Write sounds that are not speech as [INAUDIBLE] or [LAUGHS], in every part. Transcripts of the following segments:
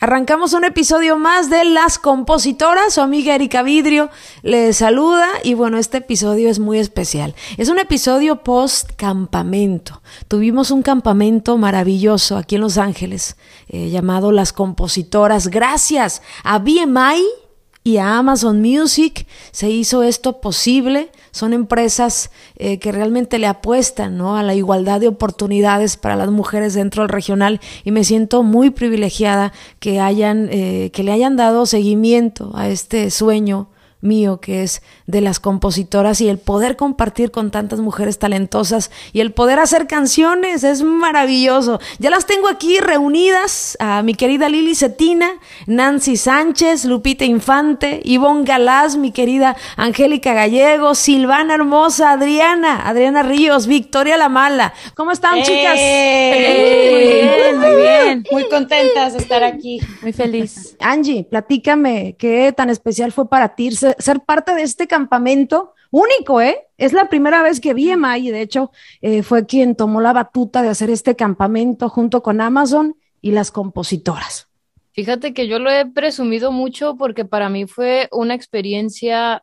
Arrancamos un episodio más de Las Compositoras. Su amiga Erika Vidrio le saluda y bueno, este episodio es muy especial. Es un episodio post campamento. Tuvimos un campamento maravilloso aquí en Los Ángeles eh, llamado Las Compositoras. Gracias a BMI y a Amazon Music se hizo esto posible. Son empresas eh, que realmente le apuestan ¿no? a la igualdad de oportunidades para las mujeres dentro del regional y me siento muy privilegiada que, hayan, eh, que le hayan dado seguimiento a este sueño mío que es de las compositoras y el poder compartir con tantas mujeres talentosas y el poder hacer canciones es maravilloso. Ya las tengo aquí reunidas a mi querida Lili Cetina, Nancy Sánchez, Lupita Infante, Ivonne Galás, mi querida Angélica Gallego, Silvana Hermosa, Adriana, Adriana Ríos, Victoria La Mala. ¿Cómo están, chicas? ¡Eh! Muy bien, muy bien. [LAUGHS] Muy contentas de estar aquí. Muy feliz. Angie, platícame, ¿qué tan especial fue para ti ser parte de este campamento único, ¿eh? Es la primera vez que vi a y de hecho eh, fue quien tomó la batuta de hacer este campamento junto con Amazon y las compositoras. Fíjate que yo lo he presumido mucho porque para mí fue una experiencia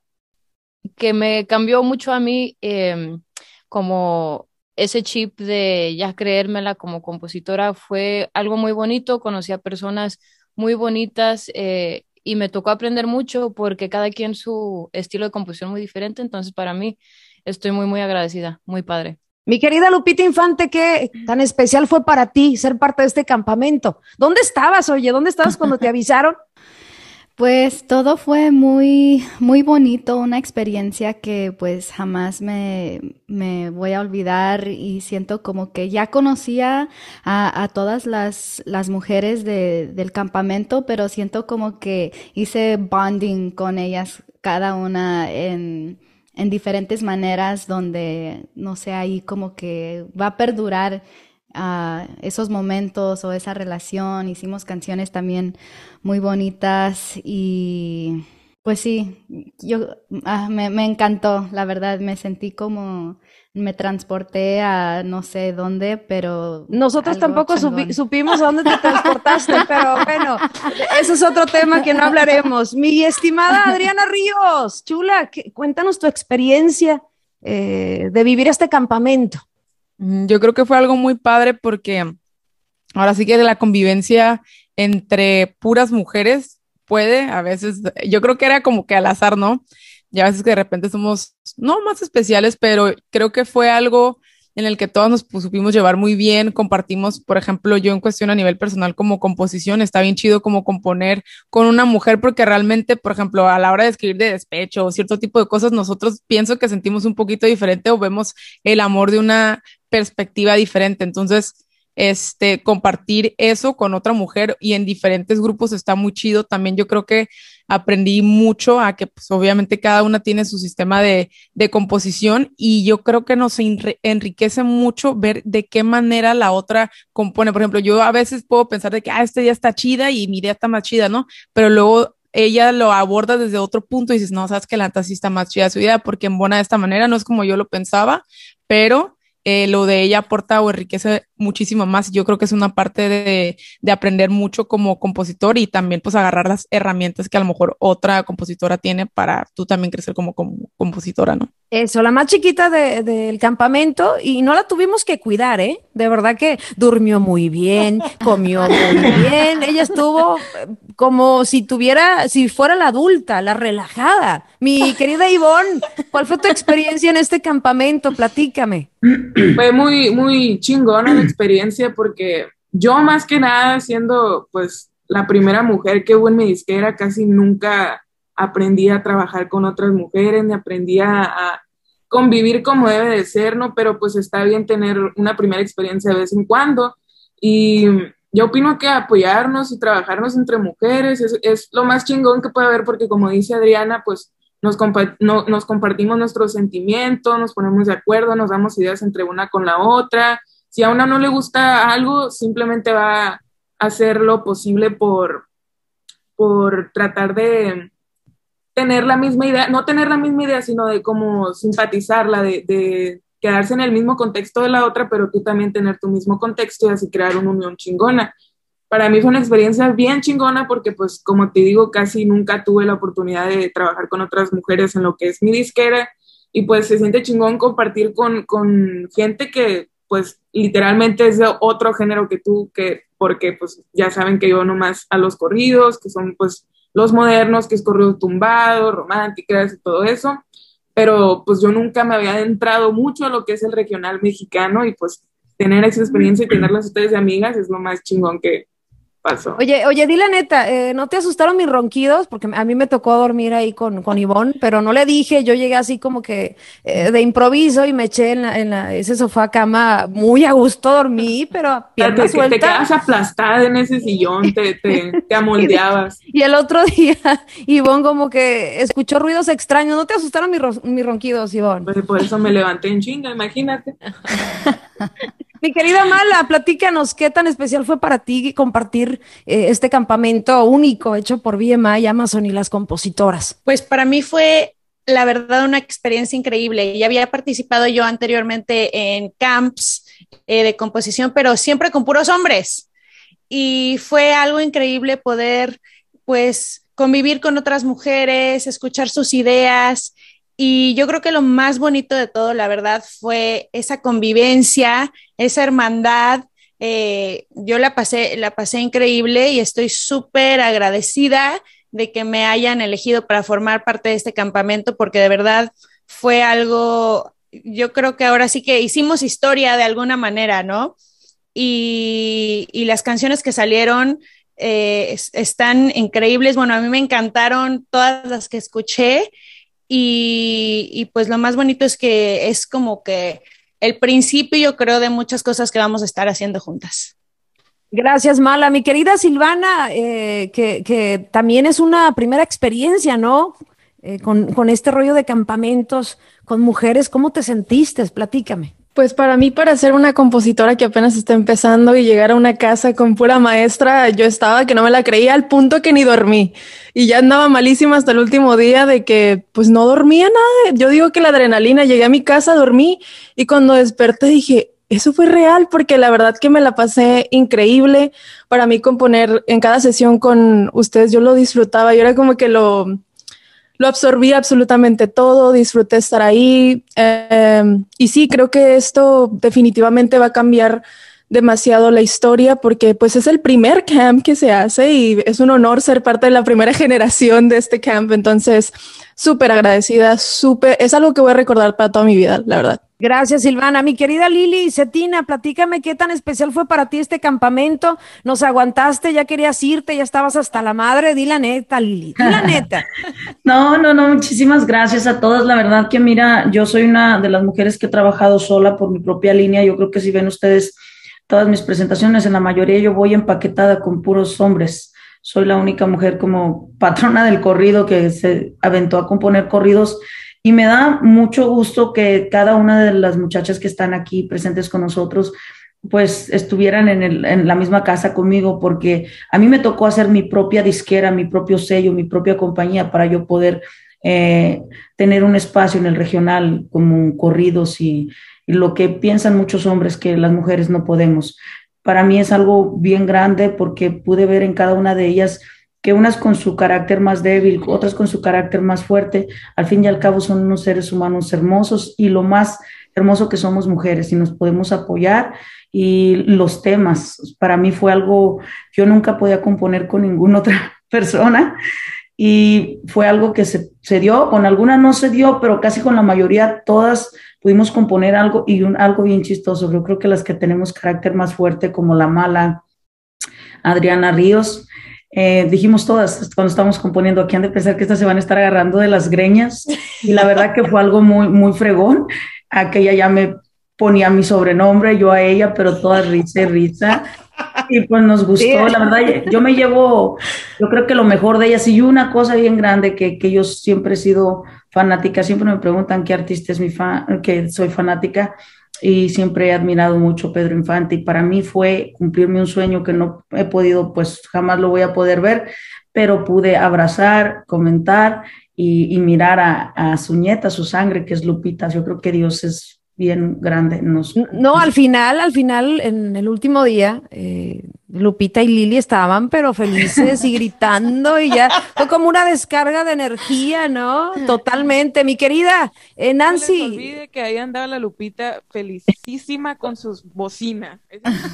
que me cambió mucho a mí em, como ese chip de ya creérmela como compositora fue algo muy bonito, conocí a personas muy bonitas eh, y me tocó aprender mucho porque cada quien su estilo de composición muy diferente, entonces para mí estoy muy, muy agradecida, muy padre. Mi querida Lupita Infante, ¿qué tan especial fue para ti ser parte de este campamento? ¿Dónde estabas, oye? ¿Dónde estabas cuando te [LAUGHS] avisaron? Pues todo fue muy, muy bonito, una experiencia que pues jamás me, me voy a olvidar y siento como que ya conocía a, a todas las, las mujeres de, del campamento, pero siento como que hice bonding con ellas, cada una en, en diferentes maneras donde, no sé, ahí como que va a perdurar esos momentos o esa relación. Hicimos canciones también muy bonitas y pues sí, yo ah, me, encantó, la verdad, me sentí como me transporté a no sé dónde, pero... Nosotros tampoco supimos a dónde te transportaste, [LAUGHS] pero bueno, ese es otro tema que no hablaremos. Mi estimada Adriana Ríos, chula, cuéntanos tu experiencia eh, de vivir este campamento. Yo creo que fue algo muy padre porque ahora sí que la convivencia entre puras mujeres puede, a veces, yo creo que era como que al azar, ¿no? Y a veces que de repente somos, no más especiales, pero creo que fue algo en el que todos nos supimos llevar muy bien, compartimos, por ejemplo, yo en cuestión a nivel personal como composición, está bien chido como componer con una mujer porque realmente, por ejemplo, a la hora de escribir de despecho o cierto tipo de cosas, nosotros pienso que sentimos un poquito diferente o vemos el amor de una perspectiva diferente. Entonces, este, compartir eso con otra mujer y en diferentes grupos está muy chido. También yo creo que aprendí mucho a que pues obviamente cada una tiene su sistema de, de composición y yo creo que nos enriquece mucho ver de qué manera la otra compone. Por ejemplo, yo a veces puedo pensar de que, ah, este día está chida y mi idea está más chida, ¿no? Pero luego ella lo aborda desde otro punto y dices, no, sabes que la neta sí está más chida su idea porque embona de esta manera, no es como yo lo pensaba, pero eh, lo de ella aporta o enriquece muchísimo más. Yo creo que es una parte de, de, aprender mucho como compositor y también pues agarrar las herramientas que a lo mejor otra compositora tiene para tú también crecer como, compositora, ¿no? Eso, la más chiquita del campamento y no la tuvimos que cuidar, ¿eh? De verdad que durmió muy bien, comió muy [LAUGHS] bien, ella estuvo como si tuviera, si fuera la adulta, la relajada. Mi [LAUGHS] querida Ivonne, ¿cuál fue tu experiencia en este campamento? Platícame. Fue muy, muy chingona la experiencia porque yo más que nada, siendo pues la primera mujer que hubo en mi disquera, casi nunca aprendí a trabajar con otras mujeres, ni aprendí a, convivir como debe de ser, ¿no? Pero pues está bien tener una primera experiencia de vez en cuando. Y yo opino que apoyarnos y trabajarnos entre mujeres es, es lo más chingón que puede haber porque como dice Adriana, pues nos, nos compartimos nuestros sentimientos, nos ponemos de acuerdo, nos damos ideas entre una con la otra. Si a una no le gusta algo, simplemente va a hacer lo posible por, por tratar de tener la misma idea, no tener la misma idea, sino de cómo simpatizarla, de, de quedarse en el mismo contexto de la otra, pero tú también tener tu mismo contexto y así crear una unión chingona. para mí fue una experiencia bien chingona porque pues como te digo, casi nunca tuve la oportunidad de trabajar con otras mujeres en lo que es mi disquera y pues se siente chingón compartir con, con gente que pues literalmente es de otro género que tú, que porque pues ya saben que yo nomás a los corridos, que son pues los modernos, que es corrido tumbado, románticas y todo eso, pero pues yo nunca me había adentrado mucho a lo que es el regional mexicano y pues tener esa experiencia y tenerlas ustedes de amigas es lo más chingón que, Oye, oye, di la neta, eh, ¿no te asustaron mis ronquidos? Porque a mí me tocó dormir ahí con, con Ivonne, pero no le dije, yo llegué así como que eh, de improviso y me eché en, en ese sofá cama muy a gusto dormí, pero pierna te, suelta. Te quedas aplastada en ese sillón, te, te, te [LAUGHS] amoldeabas. y el otro [LAUGHS] día, Ivonne como que escuchó ruidos extraños, ¿no te asustaron mis, mis ronquidos, Ivonne? Pues por eso me levanté en chinga, imagínate. [LAUGHS] Mi querida Mala, platícanos qué tan especial fue para ti compartir eh, este campamento único hecho por BMI, Amazon y las compositoras. Pues para mí fue la verdad una experiencia increíble. Ya había participado yo anteriormente en camps eh, de composición, pero siempre con puros hombres. Y fue algo increíble poder, pues, convivir con otras mujeres, escuchar sus ideas y yo creo que lo más bonito de todo, la verdad, fue esa convivencia, esa hermandad. Eh, yo la pasé, la pasé increíble y estoy súper agradecida de que me hayan elegido para formar parte de este campamento, porque de verdad fue algo, yo creo que ahora sí que hicimos historia de alguna manera, ¿no? Y, las canciones que salieron eh, están increíbles. Bueno, a mí me encantaron todas las que escuché y, pues lo más bonito es que es como que el principio, yo creo, de muchas cosas que vamos a estar haciendo juntas. Gracias, Mala. Mi querida Silvana, eh, que, también es una primera experiencia, ¿no? Eh, con, con, este rollo de campamentos con mujeres, ¿cómo te sentiste? Platícame. Pues para mí, para ser una compositora que apenas está empezando y llegar a una casa con pura maestra, yo estaba que no me la creía al punto que ni dormí. Y ya andaba malísima hasta el último día de que pues no dormía nada. Yo digo que la adrenalina, llegué a mi casa, dormí y cuando desperté dije, eso fue real porque la verdad que me la pasé increíble. Para mí componer en cada sesión con ustedes, yo lo disfrutaba. Yo era como que lo lo absorbí absolutamente todo, disfruté estar ahí em, y sí, creo que esto definitivamente va a cambiar demasiado la historia porque pues es el primer camp que se hace y es un honor ser parte de la primera [LAUGHS] generación de este camp, entonces súper agradecida, súper, es algo que voy a recordar para toda mi vida, la verdad. Gracias, Silvana. Mi querida Lili Cetina, platícame qué tan especial fue para ti este campamento. Nos aguantaste, ya querías irte, ya estabas hasta la madre. Di la neta, Lili, di la neta. [LAUGHS] no, no, no, muchísimas gracias a todas. La verdad que mira, yo soy una de las mujeres que he trabajado sola por mi propia línea. Yo creo que si ven ustedes todas mis presentaciones, en la mayoría yo voy empaquetada con puros hombres. Soy la única mujer como patrona del corrido que se aventó a componer corridos y me da mucho gusto que cada una de las muchachas que están aquí presentes con nosotros, pues estuvieran en, la misma casa conmigo, porque a mí me tocó hacer mi propia disquera, mi propio sello, mi propia compañía para yo poder eh, tener un espacio en el regional como corridos y, y lo que piensan muchos hombres que las mujeres no podemos. Para mí es algo bien grande porque pude ver en cada una de ellas que unas con su carácter más débil, otras con su carácter más fuerte, al fin y al cabo son unos seres humanos hermosos y lo más hermoso que somos mujeres y nos podemos apoyar y los temas, para mí fue algo, yo nunca podía componer con ninguna [LAUGHS] otra persona y fue algo que se, se dio, con algunas no se dio, pero casi con la mayoría todas pudimos componer algo y un, algo bien chistoso. Yo creo que las que tenemos carácter más fuerte, como la mala Adriana Ríos, eh, dijimos todas cuando estábamos componiendo, aquí han de pensar que estas se van a estar agarrando de las greñas y la verdad que fue algo muy, muy fregón. Aquella ya me ponía mi sobrenombre, yo a ella, pero toda risa y risa. Y pues nos gustó, la verdad, yo me llevo, yo creo que lo mejor de ellas y una cosa bien grande que, que yo siempre he sido fanática, siempre me preguntan qué artista es mi fan, que soy fanática y siempre he admirado mucho a Pedro Infante y para mí fue cumplirme un sueño que no he podido, pues jamás lo voy a poder ver, pero pude abrazar, comentar y, mirar a, su nieta, su sangre, que es Lupita. Yo creo que Dios es bien grande. Nos, no, al final, al final, en el último día, eh, Lupita y Lili estaban pero felices y gritando y ya fue como una descarga de energía, ¿no? Totalmente. Mi querida eh, Nancy. No les olvide que ahí andaba la Lupita felicísima con sus bocinas.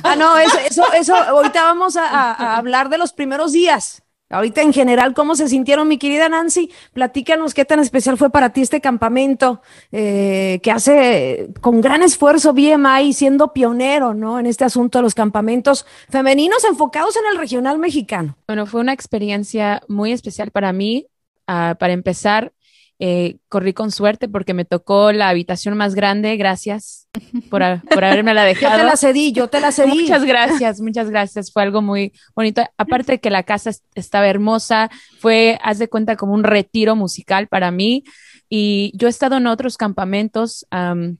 Ah, no, eso, eso, eso, ahorita vamos a, a hablar de los primeros días. Ahorita en general, ¿cómo se sintieron, mi querida Nancy? Platícanos qué tan especial fue para ti este campamento eh, que hace con gran esfuerzo BMI siendo pionero, ¿no? En este asunto de los campamentos femeninos enfocados en el regional mexicano. Bueno, fue una experiencia muy especial para mí. Uh, para empezar, eh, corrí con suerte porque me tocó la habitación más grande. Gracias por, por haberme la dejado. [LAUGHS] yo te la cedí, yo te la [LAUGHS] cedí. Muchas gracias, muchas gracias. Fue algo muy bonito. Aparte de que la casa estaba hermosa, fue, haz de cuenta, como un retiro musical para mí. Y yo he estado en otros campamentos. Um,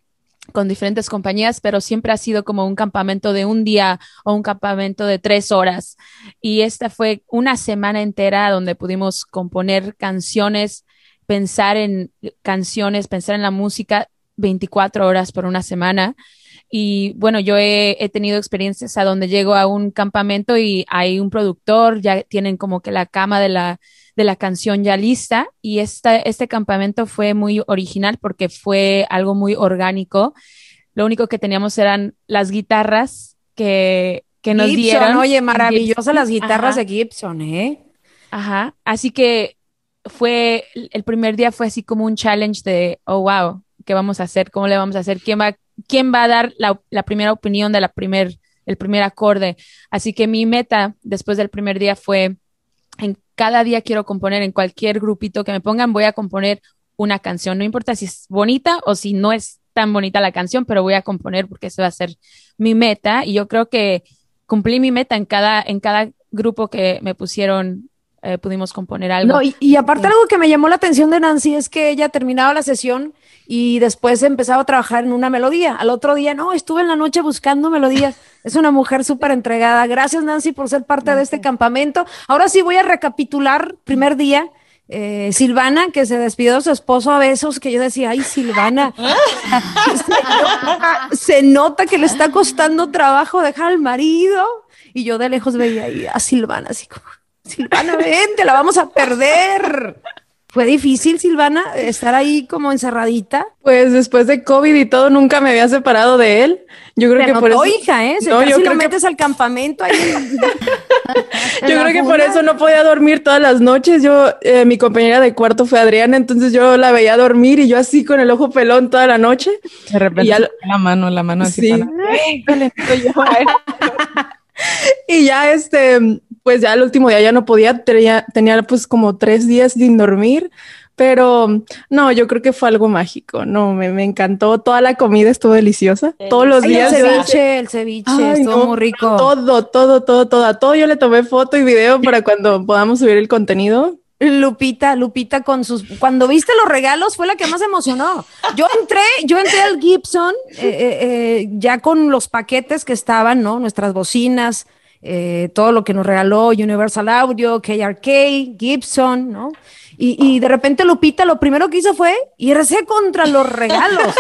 con diferentes compañías, pero siempre ha sido como un campamento de un día o un campamento de tres horas. Y esta fue una semana entera donde pudimos componer canciones pensar en canciones, pensar en la música 24 horas por una semana. Y bueno, yo he, he, tenido experiencias a donde llego a un campamento y hay un productor, ya tienen como que la cama de la, de la canción ya lista. Y esta, este campamento fue muy original porque fue algo muy orgánico. Lo único que teníamos eran las guitarras que, que nos Gibson, dieron. Oye, maravillosas las guitarras Ajá. de Gibson, ¿eh? Ajá. Así que fue, el primer día fue así como un challenge de, oh, wow, ¿qué vamos a hacer? ¿Cómo le vamos a hacer? ¿Quién va, quién va a dar la, la primera opinión de la primer, el primer acorde? Así que mi meta después del primer día fue, en cada día quiero componer, en cualquier grupito que me pongan, voy a componer una canción, no importa si es bonita o si no es tan bonita la canción, pero voy a componer porque esa va a ser mi meta y yo creo que cumplí mi meta en cada, en cada grupo que me pusieron eh, pudimos componer algo. No, y, y aparte algo que me llamó la atención de Nancy es que ella terminaba la sesión y después empezaba a trabajar en una melodía. Al otro día, no, estuve en la noche buscando melodías. Es una mujer súper entregada. Gracias, Nancy, por ser parte de este campamento. Ahora sí voy a recapitular primer día. Eh, Silvana, que se despidió de su esposo a besos, que yo decía, ay, Silvana, [LAUGHS] se, nota, se nota que le está costando trabajo dejar al marido. Y yo de lejos veía ahí a Silvana así como, Silvana, vente, la vamos a perder. ¿Fue difícil, Silvana, estar ahí como encerradita? Pues después de COVID y todo, nunca me había separado de él. Yo creo Te que por eso. hija, ¿eh? Se No, casi yo lo creo que- metes al campamento ahí. [LAUGHS] Yo creo que por eso no podía dormir todas las noches. Yo, eh, mi compañera de cuarto fue Adriana, entonces yo la veía dormir y yo así con el ojo pelón toda la noche. De repente Y ya lo- la mano, la mano así. Sí. [LAUGHS] [LAUGHS] Y ya este, pues ya el último día ya no podía, tenía, tenía pues como tres días sin dormir, pero no, yo creo que fue algo mágico, no, me, me encantó, toda la comida estuvo deliciosa, todos los Ay, el días. yo- ceviche, el ceviche, Ay, estuvo no, muy rico. Todo, todo, todo, todo, a todo yo le tomé foto y video para cuando podamos subir el contenido. Lupita, Lupita con sus, cuando viste los regalos fue la que más emocionó. Yo entré, yo entré al Gibson eh, eh, eh, ya con los paquetes que estaban, ¿no? Nuestras bocinas, eh, todo lo que nos regaló Universal Audio, KRK, Gibson, ¿no? Y, y de repente Lupita lo primero que hizo fue irse contra los regalos.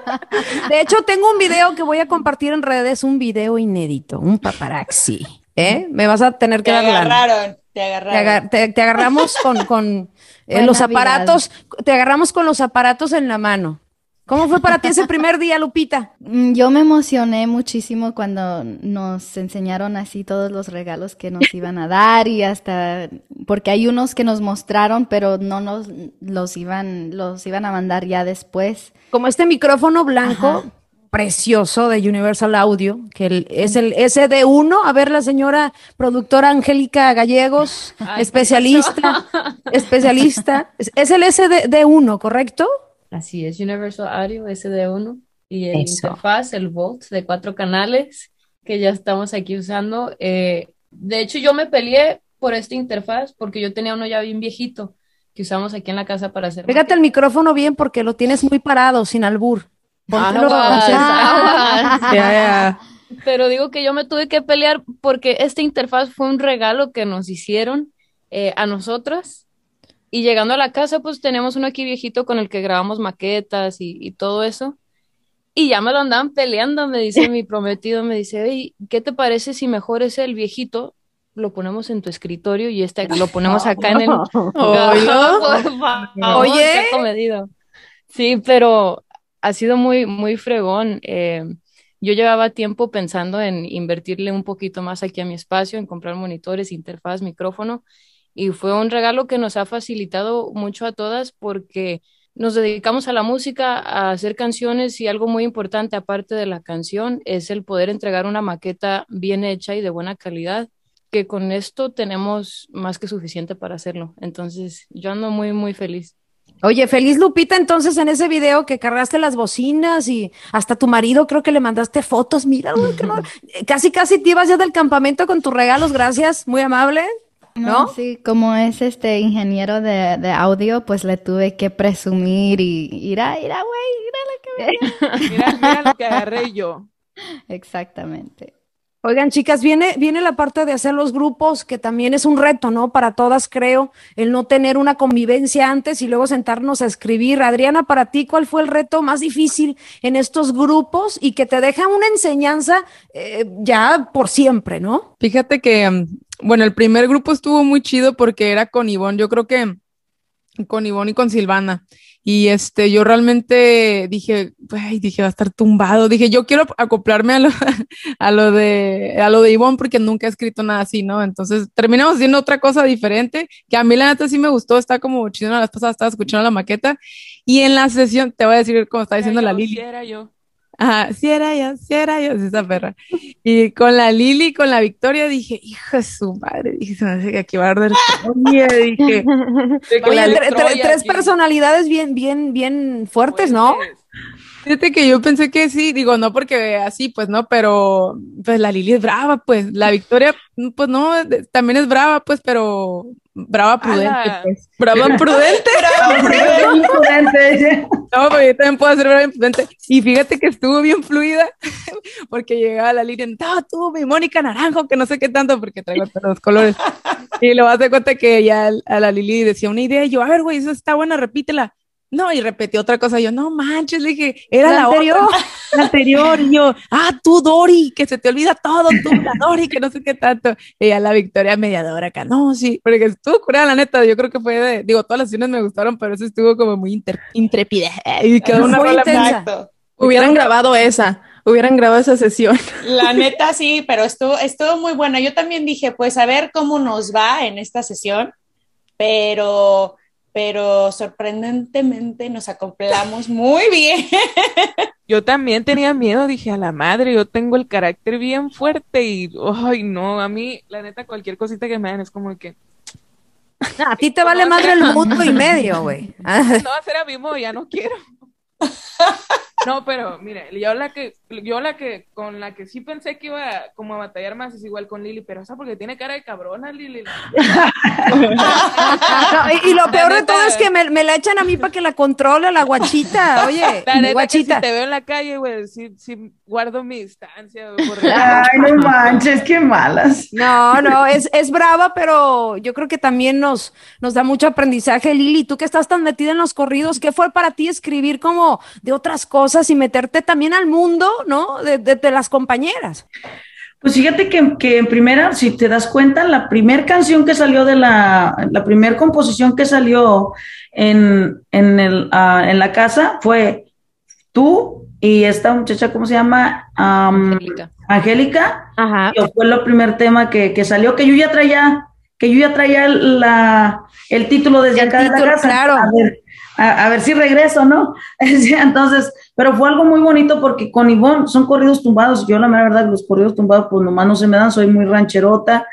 [LAUGHS] De hecho, tengo un video que voy a compartir en redes, un video inédito, un paparazzi. ¿Eh? Me vas a tener que Te dar agarraron, te Te, agarraron. agar- te- te agarramos con, con eh, los Navidad. aparatos, te agarramos con los aparatos en la mano. ¿Cómo fue para ti ese primer día, Lupita? Mm, Yo me emocioné muchísimo cuando nos enseñaron así todos los regalos que nos [LAUGHS] iban a dar y hasta porque hay unos que nos mostraron, pero no nos los iban los iban a mandar ya después. Como este micrófono blanco precioso de Universal Audio, que el- es el SD1. A ver, la señora productora Angélica Gallegos, Ay, especialista, [LAUGHS] especialista. Es, es el SD1, ¿correcto? Así es, Universal Audio SD1 y el Eso. interfaz, el Volt de cuatro canales que ya estamos aquí usando. Eh, de hecho, yo me peleé por esta interfaz porque yo tenía uno ya bien viejito que usamos aquí en la casa para hacer. Pégate el micrófono bien porque lo tienes muy parado, sin albur. Aguas, aguas. Ya, ya. Pero digo que yo me tuve que pelear porque esta interfaz fue un regalo que nos hicieron eh, a nosotras. Y llegando a la casa, pues tenemos uno aquí viejito con el que grabamos maquetas y, y todo eso. Y ya me lo andaban peleando, me dice mi [LAUGHS] prometido, me dice, oye, ¿qué te parece si mejor es el viejito? Lo ponemos en tu escritorio y este lo ponemos acá en el... [LAUGHS] [LAUGHS] Oye. comedido. Sí, pero ha sido muy, muy fregón. Eh, yo llevaba tiempo pensando en invertirle un poquito más aquí a mi espacio, en comprar monitores, interfaz, micrófono, y fue un regalo que nos ha facilitado mucho a todas porque nos dedicamos a la música, a hacer canciones y algo muy importante aparte de la canción es el poder entregar una maqueta bien hecha y de buena calidad, que con esto tenemos más que suficiente para hacerlo. Entonces, yo ando muy, muy feliz. Oye, feliz Lupita, entonces en ese video que cargaste las bocinas y hasta tu marido creo que le mandaste fotos, mira, casi casi te ibas ya del campamento con tus regalos, gracias, muy amable. ¿No? Sí, como es este ingeniero de, de, audio, pues le tuve que presumir y mira, mira, güey, mira lo que [LAUGHS] mira, mira lo que agarré yo. Exactamente. Oigan, chicas, viene, viene la parte de hacer los grupos, que también es un reto, ¿no? Para todas, creo, el no tener una convivencia antes y luego sentarnos a escribir. Adriana, para ti, ¿cuál fue el reto más difícil en estos grupos y que te deja una enseñanza eh, ya por siempre, ¿no? Fíjate que, mm, bueno, el primer grupo estuvo muy chido porque era con Ivonne, yo creo que con Ivonne y con Silvana. Y este, yo realmente dije, ay, dije, va a estar tumbado. Dije, yo quiero acoplarme a lo, [LAUGHS] a lo de, a lo de Ivonne porque nunca he escrito nada así, ¿no? Entonces terminamos haciendo otra cosa diferente, que a mí la neta sí me gustó, está como chido, la vez pasada estaba escuchando la maqueta. Y en la sesión, te voy a decir como está diciendo la Lili. era yo. Ajá, sí era yo, sí era yo, esa perra. Y con la Lili, con la Victoria, dije, hija de su madre, dije, se me hace que aquí va a arder dije. [LAUGHS] tres personalidades bien, bien, bien fuertes, ¿no? Fíjate que yo pensé que sí, digo, no porque así, pues no, pero pues la Lili es brava, pues la Victoria, pues no, también es brava, pues, pero brava prudente, pues. Brava [LAUGHS] prudente. brava prudente. no, pero yo también puedo ser brava prudente. Y fíjate que estuvo bien fluida, [LAUGHS] porque llegaba la Lili, no, tú, mi Mónica Naranjo, que no sé qué tanto, porque traigo todos los colores. [LAUGHS] y lo vas a dar cuenta que ya a la Lili decía una idea, y yo, a ver, güey, eso está buena, repítela. No, y repetí otra cosa. Yo, no manches, le dije, era la, anterior. [LAUGHS] la anterior. Y yo, ah, tú, Dori, que se te olvida todo, tú, la Dori, que no sé qué tanto. Y ya la Victoria mediadora acá, no, sí, porque estuvo curada, la neta. Yo creo que fue de, digo, todas las sesiones me gustaron, pero eso estuvo como muy intrépida. Y quedó una muy intensa. Hubieran grabado esa, hubieran grabado esa sesión. La neta, sí, pero estuvo, estuvo muy buena. Yo también dije, pues a ver cómo nos va en esta sesión, pero pero sorprendentemente nos acoplamos muy bien. [LAUGHS] Yo también tenía miedo, dije, a la madre, yo tengo el carácter bien fuerte y, ay, no, a mí, la neta, cualquier cosita que me dan es como que... a ti [LAUGHS] te vale madre el mundo y medio, güey. [LAUGHS] No va a ser a mismo, ya no quiero. No, pero mire, yo la que, yo la que, con la que sí pensé que iba como a batallar más es igual con Lili, pero esa porque tiene cara de cabrona, Lili. y, lo peor de todo es que me, la echan a mí para que la controle la guachita, oye, la guachita. si te veo en la calle, güey, sí, sí guardo mi distancia. Ay, no manches, qué malas. No, no, es, es brava, pero yo creo que también nos, nos da mucho aprendizaje, Lili. Tú que estás tan metida en los corridos, ¿qué fue para ti escribir como de otras cosas y meterte también al mundo, ¿no? De, las compañeras. Pues fíjate que, que, en primera, si te das cuenta, la primera canción que salió de la, la primera composición que salió en, en, el, ah, en la casa fue tú y esta muchacha, ¿cómo se llama? Angélica. Angélica. Ajá. fue el primer tema que, que, salió, que yo ya traía, que yo ya traía la, el título desde acá de la casa. Claro. A ver, a, ver si regreso, ¿no? [LAUGHS] Entonces, pero fue algo muy bonito porque con Ivonne son corridos tumbados. Yo la verdad, los corridos tumbados, pues nomás no se me dan, soy muy rancherota.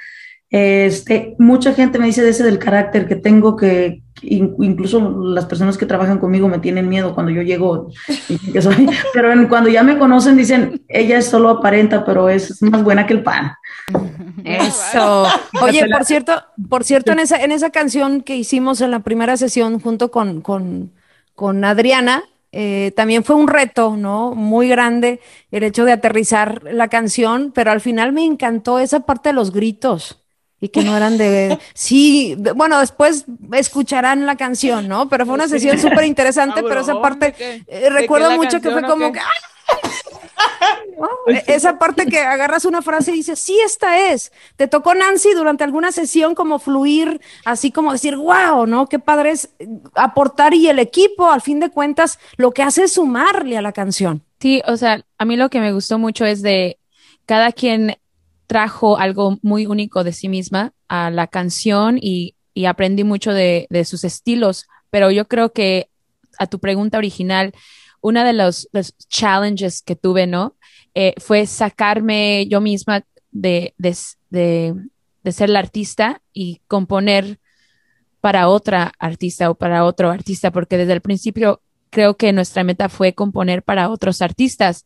Este, mucha gente me dice de ese del carácter que tengo que, incluso las personas que trabajan conmigo me tienen miedo cuando yo llego, [LAUGHS] pero cuando ya me conocen dicen, ella es solo aparenta, pero es más buena que el pan. [LAUGHS] Eso. Oye, por cierto, por cierto, en esa, en esa canción que hicimos en la primera sesión junto con, con, con Adriana, eh, también fue un reto, ¿no? Muy grande el hecho de aterrizar la canción, pero al final me encantó esa parte de los gritos y que no eran de... [LAUGHS] Sí, bueno, después escucharán la canción, ¿no? Pero fue una sesión súper interesante, pero esa parte, eh, recuerdo mucho que fue como que... Esa parte que agarras una frase y dices, sí, esta es. Te tocó Nancy durante alguna sesión como fluir, así como decir, wow, ¿no? Qué padre es aportar y el equipo, al fin de cuentas, lo que hace es sumarle a la canción. Sí, o sea, a mí lo que me gustó mucho es de cada quien trajo algo muy único de sí misma a la canción y, y aprendí mucho de, de sus estilos, pero yo creo que a tu pregunta original, una de los, challenges que tuve, ¿no? Eh, fue sacarme yo misma de, de, de, ser la artista y componer para otra artista o para otro artista, porque desde el principio creo que nuestra meta fue componer para otros artistas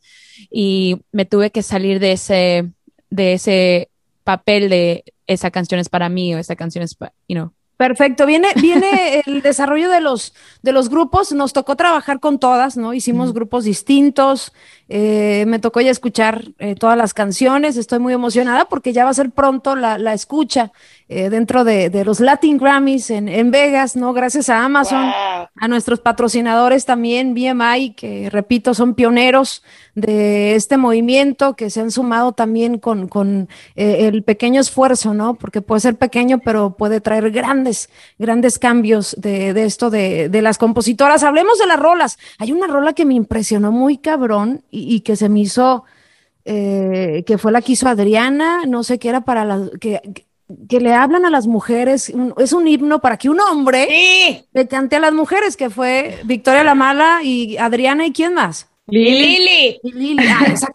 y me tuve que salir de ese, de ese papel de esa canción es para mí o esa canción es para, you know, Perfecto, viene, [LAUGHS] viene el desarrollo de los, de los grupos, nos tocó trabajar con todas, ¿no? Hicimos grupos distintos, eh, me tocó ya escuchar eh, todas las canciones, estoy muy emocionada porque ya va a ser pronto la, la escucha eh, dentro de, de, los Latin Grammys en, en, Vegas, ¿no? Gracias a Amazon, wow. a nuestros patrocinadores también, BMI, que repito, son pioneros de este movimiento, que se han sumado también con, con eh, el pequeño esfuerzo, ¿no? Porque puede ser pequeño, pero puede traer grandes, grandes cambios de, de esto de, de, las compositoras. Hablemos de las rolas. Hay una rola que me impresionó muy cabrón y, y que se me hizo... Eh, que fue la que hizo Adriana, no sé qué era para la que, que le hablan a las mujeres, un, es un himno para que un hombre sí. le cante a las mujeres, que fue Victoria La Mala y Adriana y quién más. Lili. Y Lili. Ah, esa,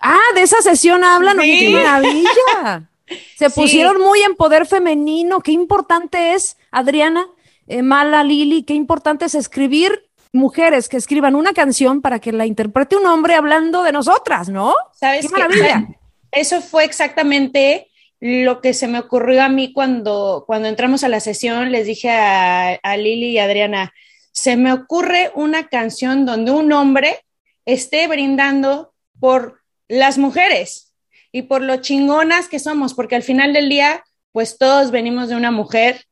ah, de esa sesión hablan, sí. qué maravilla. [LAUGHS] Se pusieron sí. muy en poder femenino, qué importante es, Adriana, eh, Mala, Lili, qué importante es escribir mujeres que escriban una canción para que la interprete un hombre hablando de nosotras, ¿no? ¿Sabes qué maravilla. Que, eso fue exactamente lo que se me ocurrió a mí cuando, cuando entramos a la sesión, les dije a, a Lili y a Adriana, se me ocurre una canción donde un hombre esté brindando por las mujeres y por lo chingonas que somos, porque al final del día, pues todos venimos de una mujer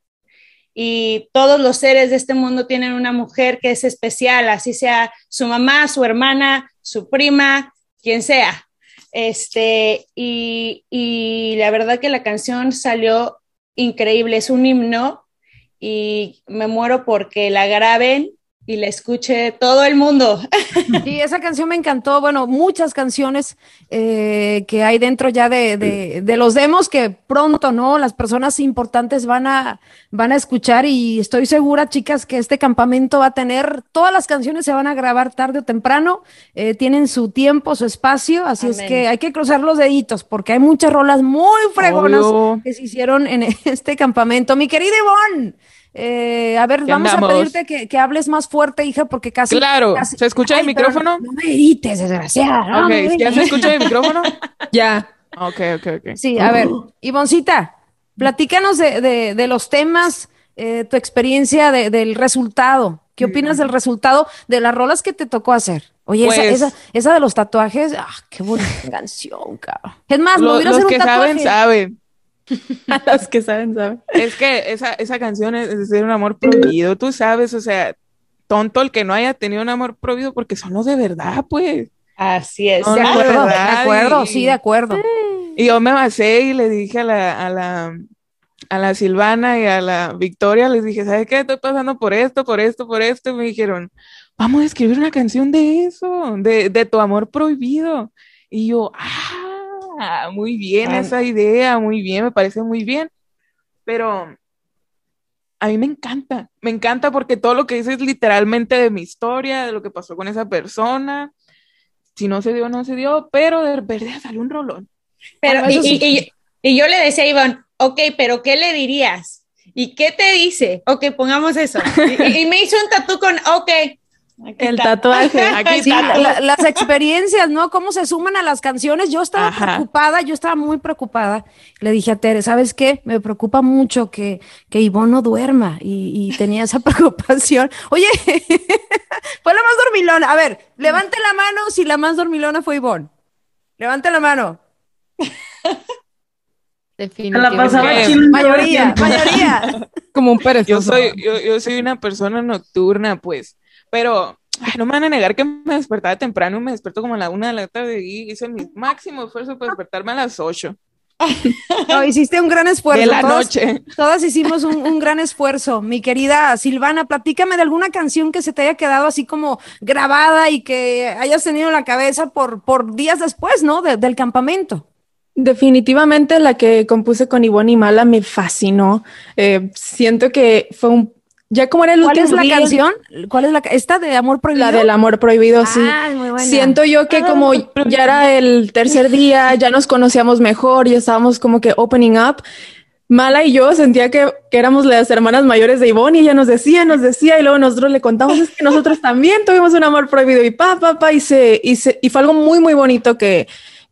y todos los seres de este mundo tienen una mujer que es especial, así sea su mamá, su hermana, su prima, quien sea. Este, y, y, la verdad que la canción salió increíble, es un himno y me muero porque la graben y la escuche todo el mundo. [LAUGHS] Y esa canción me encantó, bueno, muchas canciones eh, que hay dentro ya de, de, de, los demos que pronto, ¿no? Las personas importantes van a, van a escuchar y estoy segura, chicas, que este campamento va a tener, todas las canciones se van a grabar tarde o temprano, eh, tienen su tiempo, su espacio, así Amén. es que hay que cruzar los deditos porque hay muchas rolas muy fregonas Obvio. que se hicieron en [LAUGHS] este campamento. Mi querida Ivonne. Eh, a ver, vamos andamos? a pedirte que, que, hables más fuerte, hija, porque casi. Claro, casi... ¿se escucha Ay, el micrófono? No me grites, desgraciada. No, okay. me ¿Ya se escucha el micrófono? [LAUGHS] ya. Ok, ok, ok. Sí, a ver, Ivoncita, platícanos de, de, de los temas, eh, tu experiencia de, del resultado. ¿Qué opinas del resultado de las rolas que te tocó hacer? Oye, pues, esa, esa, esa, de los tatuajes, ah, qué bonita canción, cabrón. Es más, lo, los que saben, saben. [LAUGHS] A los que saben, saben. Es que esa, esa canción es decir un amor prohibido, tú sabes, o sea, tonto el que no haya tenido un amor prohibido porque son los de verdad, pues. Así es. No, de, acuerdo, de, verdad, de acuerdo, y, sí, de acuerdo. Y yo me basé y le dije a la, a la, a la Silvana y a la Victoria, les dije, ¿sabes qué? Estoy pasando por esto, por esto, por esto. Y me dijeron, vamos a escribir una canción de eso, de, de tu amor prohibido. Y yo, ah, [LAUGHS] muy bien esa idea, muy bien, me parece muy bien. Pero a mí me encanta, me encanta porque todo lo que dice es literalmente de mi historia, de lo que pasó con esa persona. Si no se dio, no se dio, pero de verdad [LAUGHS] salió un rolón. Pero, y, sí. y, y, y, yo le decía a Iván, ok, pero ¿qué le dirías? ¿Y qué te dice? Ok, pongamos eso. [LAUGHS] y, me hizo un tatú con, ok, Aquí el está. tatuaje. [LAUGHS] Aquí sí, la, las experiencias, ¿no? Cómo se suman a las canciones. Yo estaba Ajá. preocupada, yo estaba muy preocupada. Le dije a Tere, ¿sabes qué? Me preocupa mucho que, que Ivonne no duerma y, y tenía esa [LAUGHS] preocupación. Oye, [LAUGHS] fue la más dormilona. A ver, levante la mano si la más dormilona fue Ivonne. Levante la mano. Definitivamente. La pasaba mayoría, mayoría. Como un perezoso. Yo soy, yo, yo soy una persona nocturna, pues pero Ay, no me van a negar que me despertaba temprano, me desperto como a la una de la tarde y hice mi máximo esfuerzo para despertarme a las ocho [LAUGHS] No, hiciste un gran esfuerzo. de la Todas- noche. Todas hicimos un, un gran esfuerzo. Mi querida Silvana, platícame de alguna canción que se te haya quedado así como grabada y que hayas tenido en la cabeza por, por días después, ¿no? De- del campamento. Definitivamente la que compuse con Ivonne y Mala me fascinó. Eh, siento que fue un... Ya como era el ¿Cuál último es la canción? ¿Cuál es la esta de Amor Prohibido? La del amor prohibido, sí. Ah, muy buena. Siento yo que como ya era el tercer día, ya nos conocíamos mejor, ya estábamos como que opening up. Mala y yo sentía que, que éramos las hermanas mayores de Ivonne y ella nos decía, nos decía y luego nosotros le contamos es que nosotros también tuvimos un amor prohibido y pa, pa, pa y se, y se, y fue algo muy, muy bonito que,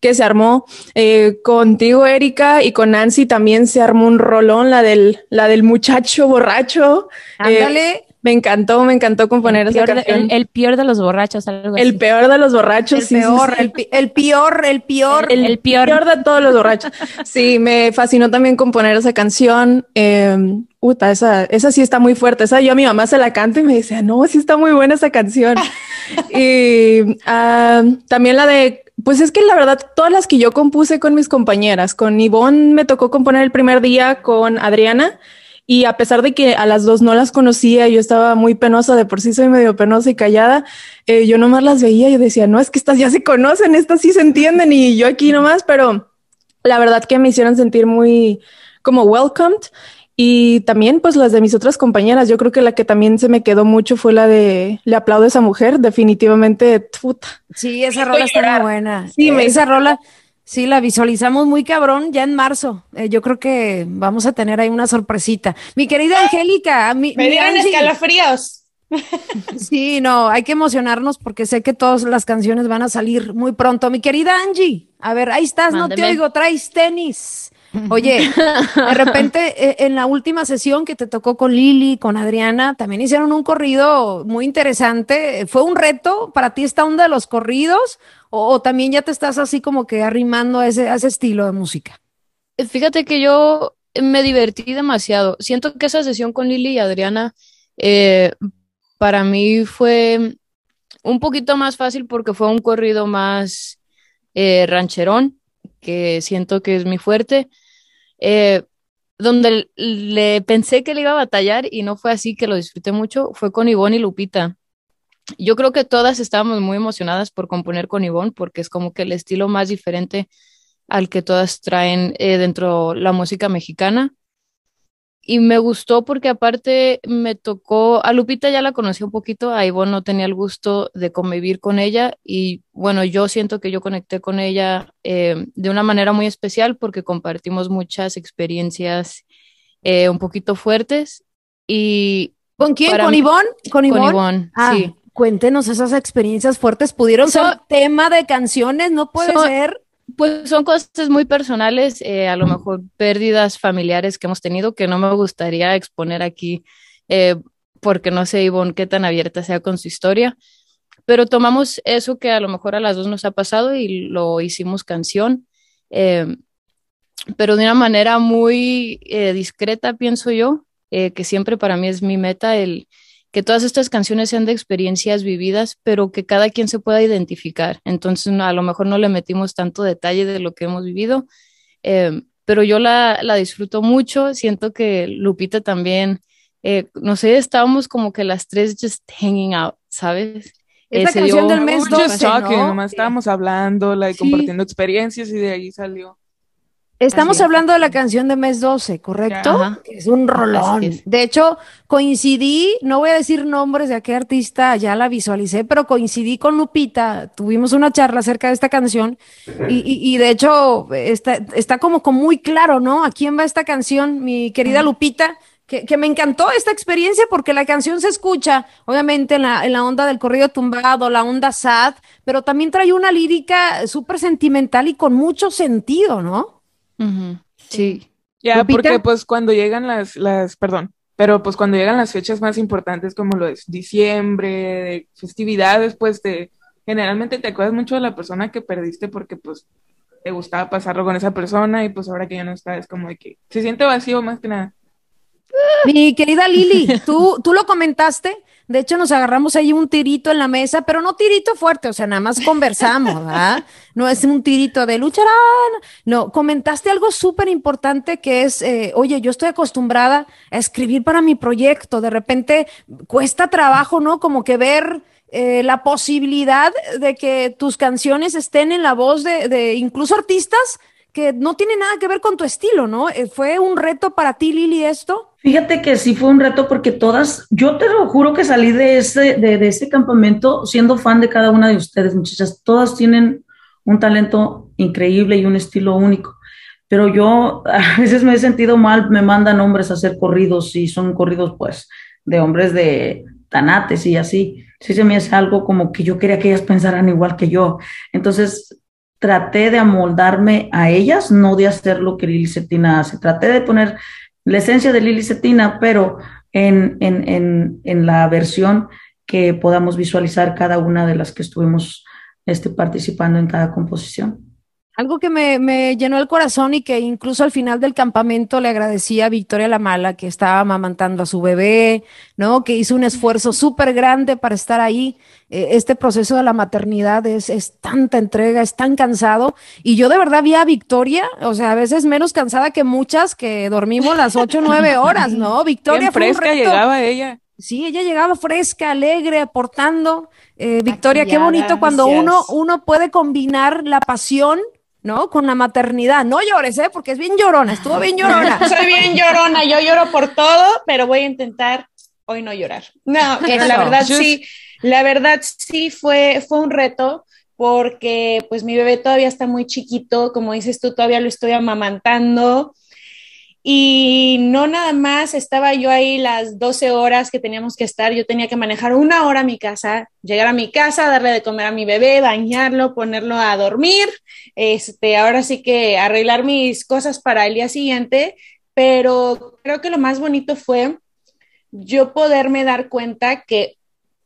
que se armó. Eh, contigo, Erika, y con Nancy también se armó un rolón, la del, la del muchacho borracho. Eh, Ándale. me encantó, me encantó componer El esa peor, canción. el, el peor de los borrachos, algo El así. peor de los borrachos, el sí, peor, sí. El, pi- el peor, el peor. El, El peor. peor de todos los borrachos. Sí, me fascinó también componer esa canción. Eh, puta, esa, esa sí está muy fuerte. Esa yo a mi mamá se la canto y me dice, no, sí está muy buena esa canción. [LAUGHS] y ah, también la de, pues es que la verdad, todas las que yo compuse con mis compañeras, con Ivonne me tocó componer el primer día con Adriana. Y a pesar de que a las dos no las conocía, yo estaba muy penosa, de por sí soy medio penosa y callada, eh, yo nomás las veía y decía, no, es que estas ya se conocen, estas sí se entienden y yo aquí nomás, pero la verdad que me hicieron sentir muy como welcomed. Y también pues las de mis otras compañeras, yo creo que la que también se me quedó mucho fue la de Le aplaudo a esa mujer, definitivamente, puta. Sí, esa rola está muy buena. Sí, me esa rola, sí, la visualizamos muy cabrón ya en marzo. Eh, yo creo que vamos a tener ahí una sorpresita. Mi querida Angélica, mi, Me mi dieron Angie. escalofríos. [LAUGHS] Sí, no, hay que emocionarnos porque sé que todas las canciones van a salir muy pronto. Mi querida Angie, a ver, ahí estás, no te oigo, traes tenis. Oye, de [LAUGHS] repente eh, en la última sesión que te tocó con Lili, con Adriana, también hicieron un corrido muy interesante. ¿Fue un reto para ti esta onda de los corridos? ¿O, o también ya te estás así como que arrimando a ese, a ese estilo de música? Fíjate que yo me divertí demasiado. Siento que esa sesión con Lili y Adriana eh, para mí fue un poquito más fácil porque fue un corrido más eh, rancherón, que siento que es mi fuerte, eh, donde le pensé que le iba a batallar y no fue así, que lo disfruté mucho, fue con Ivonne y Lupita. Yo creo que todas estábamos muy emocionadas por componer con Ivonne porque es como que el estilo más diferente al que todas traen eh, dentro la música mexicana. Y me gustó porque aparte me tocó, a Lupita ya la conocí un poquito, a Ivonne no tenía el gusto de convivir con ella y bueno, yo siento que yo conecté con ella eh, de una manera muy especial porque compartimos muchas experiencias eh, un poquito fuertes y ¿Con quién? ¿Con Ivonne? ¿Con con Ivonne? Ivonne, Ah, sí. cuéntenos esas experiencias fuertes. ¿Pudieron ser tema de canciones? No puede ser. Pues son cosas muy personales, eh, a lo mejor pérdidas familiares que hemos tenido que no me gustaría exponer aquí, eh, porque no sé, Ivonne, qué tan abierta sea con su historia, pero tomamos eso que a lo mejor a las dos nos ha pasado y lo hicimos canción, eh, pero de una manera muy eh, discreta, pienso yo, que siempre para mí es mi meta el que todas estas canciones sean de experiencias vividas, pero que cada quien se pueda identificar. Entonces, no, a lo mejor no le metimos tanto detalle de lo que hemos vivido, eh, pero yo la, la disfruto mucho. Siento que Lupita también, eh, no sé, estábamos como que las tres just hanging out, ¿sabes? Es la se canción dio- del mes We were just 12, talking, ¿no? nomás estábamos hablando, like, Sí. compartiendo experiencias y de ahí salió. Estamos es. hablando de la canción de mes 12, ¿correcto? Ajá. Es un rolón. Es. De hecho, coincidí, no voy a decir nombres de a qué artista ya la visualicé, pero coincidí con Lupita, tuvimos una charla acerca de esta canción y, y- y de hecho está, está como, como muy claro, ¿no? ¿A quién va esta canción, mi querida Lupita? Que, que me encantó esta experiencia porque la canción se escucha, obviamente, en la, en la onda del corrido tumbado, la onda sad, pero también trae una lírica súper sentimental y con mucho sentido, ¿no? Ujú, Sí. Ya, Lupita. porque pues cuando llegan las, las, perdón, pero pues cuando llegan las fechas más importantes como lo es diciembre, de festividades, pues te, generalmente te acuerdas mucho de la persona que perdiste porque pues te gustaba pasarlo con esa persona y pues ahora que ya no está es como de que se siente vacío más que nada. Mi querida Lili, [LAUGHS] tú, tú lo comentaste De hecho, nos agarramos ahí un tirito en la mesa, pero no tirito fuerte, o sea, nada más conversamos, [LAUGHS] ¿verdad? No es un tirito de lucharán. No, comentaste algo súper importante que es, eh, oye, yo estoy acostumbrada a escribir para mi proyecto. De repente cuesta trabajo, ¿no? Como que ver eh, la posibilidad de que tus canciones estén en la voz de, de incluso artistas que no tienen nada que ver con tu estilo, ¿no? Eh, ¿Fue un reto para ti, Lili, esto? Fíjate que sí fue un reto porque todas, yo te lo juro que salí de ese, de, de ese campamento siendo fan de cada una de ustedes, muchachas. Todas tienen un talento increíble y un estilo único. Pero yo [LAUGHS] a veces me he sentido mal, me mandan hombres a hacer corridos y son corridos pues de hombres de tanates y así. Sí se me hace algo como que yo quería que ellas pensaran igual que yo. Entonces traté de amoldarme a ellas, no de hacer lo que Lili Cetina hace. Traté de poner la esencia de Lili Cetina, pero en, en, en, en, la versión que podamos visualizar cada una de las que estuvimos este, participando en cada composición. Algo que me, me, llenó el corazón y que incluso al final del campamento le agradecía a Victoria La Mala, que estaba amamantando a su bebé, ¿no? Que hizo un esfuerzo súper grande para estar ahí. Eh, este proceso de la maternidad es, es, tanta entrega, es tan cansado. Y yo de verdad vi a Victoria, o sea, a veces menos cansada que muchas que dormimos las ocho, nueve horas, ¿no? [LAUGHS] Victoria Bien fresca llegaba ella. Sí, ella llegaba fresca, alegre, aportando. Eh, Victoria, qué bonito cuando uno, uno puede combinar la pasión ¿no? Con la maternidad. No llores, ¿eh? Porque es bien llorona, estuvo bien llorona. [LAUGHS] Soy bien llorona, yo lloro por todo, pero voy a intentar hoy no llorar. No, [LAUGHS] Eso. la verdad sí, la verdad sí fue, fue un reto porque pues mi bebé todavía está muy chiquito, como dices tú, todavía lo estoy amamantando. Y no nada más estaba yo ahí las 12 horas que teníamos que estar, yo tenía que manejar una hora a mi casa, llegar a mi casa, darle de comer a mi bebé, bañarlo, ponerlo a dormir, este, ahora sí que arreglar mis cosas para el día siguiente, pero creo que lo más bonito fue yo poderme dar cuenta que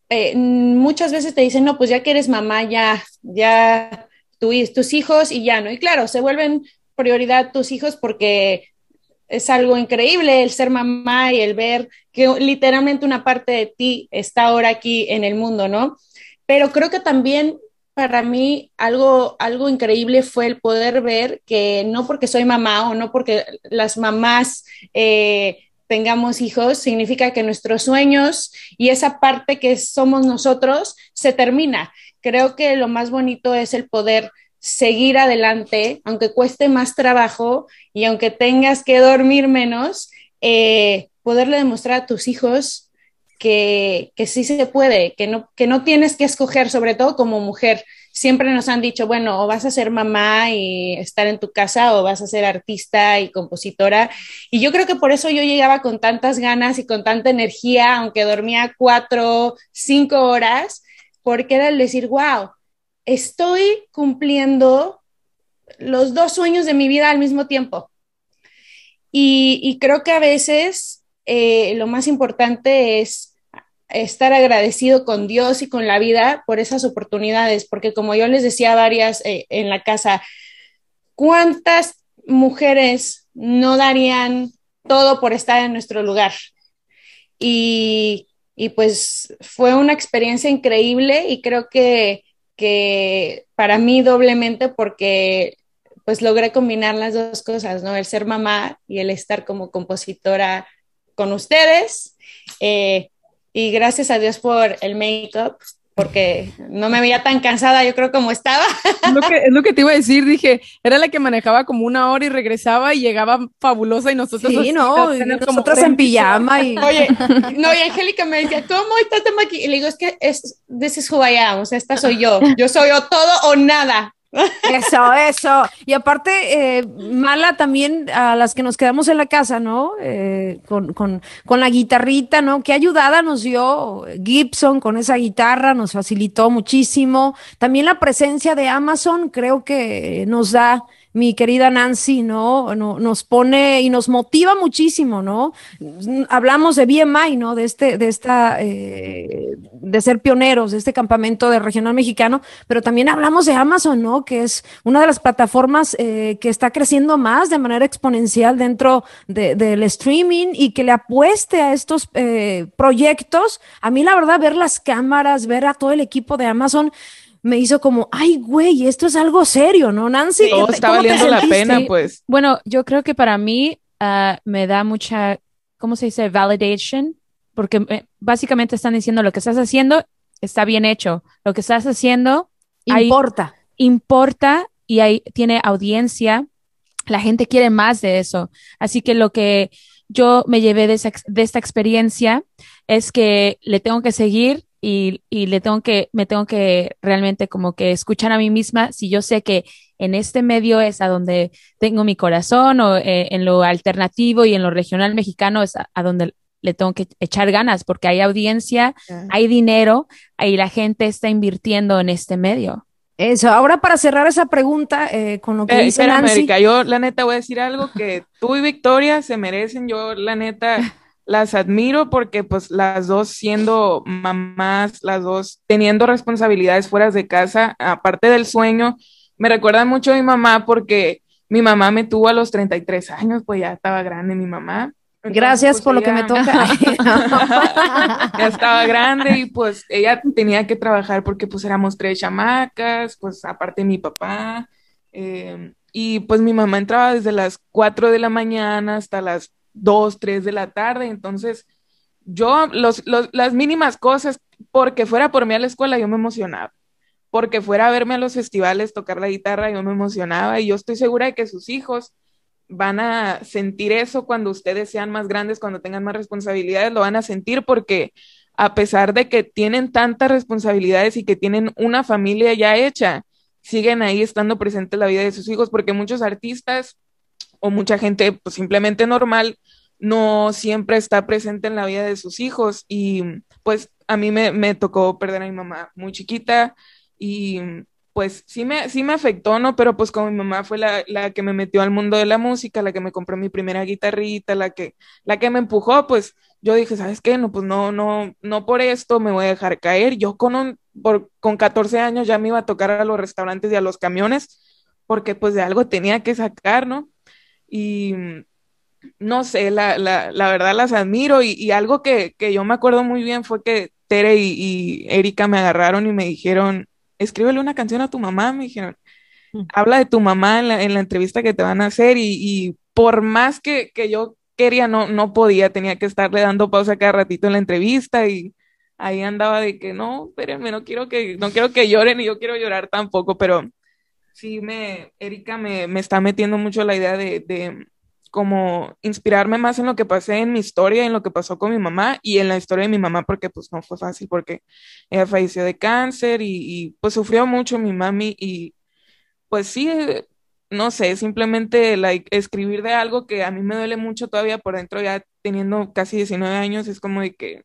eh, muchas veces te dicen, no, pues ya que eres mamá, ya, ya tu, tus hijos y ya, ¿no? Y claro, se vuelven prioridad tus hijos porque es algo increíble el ser mamá y el ver que literalmente una parte de ti está ahora aquí en el mundo, ¿no? Pero creo que también para mí algo, algo increíble fue el poder ver que no porque soy mamá o no porque las mamás eh, tengamos hijos, significa que nuestros sueños y esa parte que somos nosotros se termina. Creo que lo más bonito es el poder seguir adelante, aunque cueste más trabajo y aunque tengas que dormir menos, eh, poderle demostrar a tus hijos que, que, sí se puede, que no, que no tienes que escoger, sobre todo como mujer. Siempre nos han dicho, bueno, o vas a ser mamá y estar en tu casa o vas a ser artista y compositora. Y yo creo que por eso yo llegaba con tantas ganas y con tanta energía, aunque dormía cuatro, cinco horas, porque era el decir, wow, estoy cumpliendo los dos sueños de mi vida al mismo tiempo. Y, creo que a veces eh, lo más importante es estar agradecido con Dios y con la vida por esas oportunidades, porque como yo les decía varias eh, en la casa, ¿cuántas mujeres no darían todo por estar en nuestro lugar? Y, y pues fue una experiencia increíble y creo que que para mí doblemente porque pues logré combinar las dos cosas, ¿no? El ser mamá y el estar como compositora con ustedes. Eh, y gracias a Dios por el make-up, porque no me veía tan cansada, yo creo, como estaba. Es lo, que, es lo que te iba a decir, dije, era la que manejaba como una hora y regresaba y llegaba fabulosa y nosotros sí, no, y nosotros en pijama y... [LAUGHS] Oye, no, y Angélica me decía, ¿cómo estás tan aquí? Y le digo, es que es, this is who I am, o sea, esta soy yo, yo soy o todo o nada, eso, eso. Y aparte, eh, mala también a las que nos quedamos en la casa, ¿no? Eh, con, con, con, la guitarrita, ¿no? Qué ayudada nos dio Gibson con esa guitarra, nos facilitó muchísimo. También la presencia de Amazon creo que nos da mi querida Nancy, ¿no? no nos pone y nos motiva muchísimo, ¿no? Hablamos de BMI, ¿no? De este, de esta, eh, de ser pioneros, de este campamento de regional mexicano, pero también hablamos de Amazon, ¿no? Que es una de las plataformas eh, que está creciendo más de manera exponencial dentro del streaming y que le apueste a estos eh, proyectos. A mí, la verdad, ver las cámaras, ver a todo el equipo de Amazon, me hizo como, ay, güey, esto es algo serio, ¿no, Nancy? Todo está valiendo la pena, pues. Bueno, yo creo que para mí ah, me da mucha, ¿cómo se dice? Validation, porque eh, básicamente están diciendo lo que estás haciendo está bien hecho, lo que estás haciendo importa. importa y ahí tiene audiencia, la gente quiere más de eso. Así que lo que yo me llevé de, de esta experiencia es que le tengo que seguir y, y, le tengo que, me tengo que realmente como que escuchar a mí misma si yo sé que en este medio es a donde tengo mi corazón o eh, en lo alternativo y en lo regional mexicano es a, donde le tengo que echar ganas porque hay audiencia, hay dinero y la gente está invirtiendo en este medio. Eso, ahora para cerrar esa pregunta eh, con lo que eh, dice Nancy. yo la neta voy a decir algo que tú y Victoria se merecen, yo la neta [LAUGHS] las admiro porque pues las dos siendo mamás, las dos teniendo responsabilidades fuera de casa, aparte del sueño, me recuerdan mucho a mi mamá porque mi mamá me tuvo a los 33 años, pues ya estaba grande mi mamá. Gracias pues, por lo que me toca. [LAUGHS] [LAUGHS] ya estaba grande y pues ella tenía que trabajar porque pues éramos tres chamacas, pues aparte mi papá. Eh, y pues mi mamá entraba desde las 4 de la mañana hasta las dos, tres de la tarde. Entonces, yo, los, las mínimas cosas, porque fuera por mí a la escuela, yo me emocionaba. Porque fuera a verme a los festivales, tocar la guitarra, yo me emocionaba. Y yo estoy segura de que sus hijos van a sentir eso cuando ustedes sean más grandes, cuando tengan más responsabilidades, lo van a sentir porque a pesar de que tienen tantas responsabilidades y que tienen una familia ya hecha, siguen ahí estando presentes en la vida de sus hijos, porque muchos artistas o mucha gente pues, simplemente normal no siempre está presente en la vida de sus hijos y pues a mí me, tocó perder a mi mamá muy chiquita y pues sí me, sí me afectó, ¿no? Pero pues como mi mamá fue la, la, que me metió al mundo de la música, la que me compró mi primera guitarrita, la que, la que me empujó, pues yo dije, ¿sabes qué? No, pues no, no, no por esto me voy a dejar caer. Yo con, un, por, con 14 años ya me iba a tocar a los restaurantes y a los camiones, porque pues de algo tenía que sacar, ¿no? Y no sé, la, la, la verdad las admiro y, algo que, que, yo me acuerdo muy bien fue que Tere y, Erika me agarraron y me dijeron, escríbele una canción a tu mamá, me dijeron, mm. habla de tu mamá en la, en la entrevista que te van a hacer y, y por más que, que, yo quería, no, no podía, tenía que estarle dando pausa cada ratito en la entrevista y ahí andaba de que no, espérenme, no quiero que, no quiero que lloren y yo quiero llorar tampoco, pero sí me, Erika me, me está metiendo mucho la idea de, de como inspirarme más en lo que pasé en mi historia, en lo que pasó con mi mamá y en la historia de mi mamá, porque pues no fue fácil, porque ella falleció de cáncer y, pues sufrió mucho mi mami y pues sí, no sé, simplemente like, escribir de algo que a mí me duele mucho todavía por dentro, ya teniendo casi 19 años, es como de que...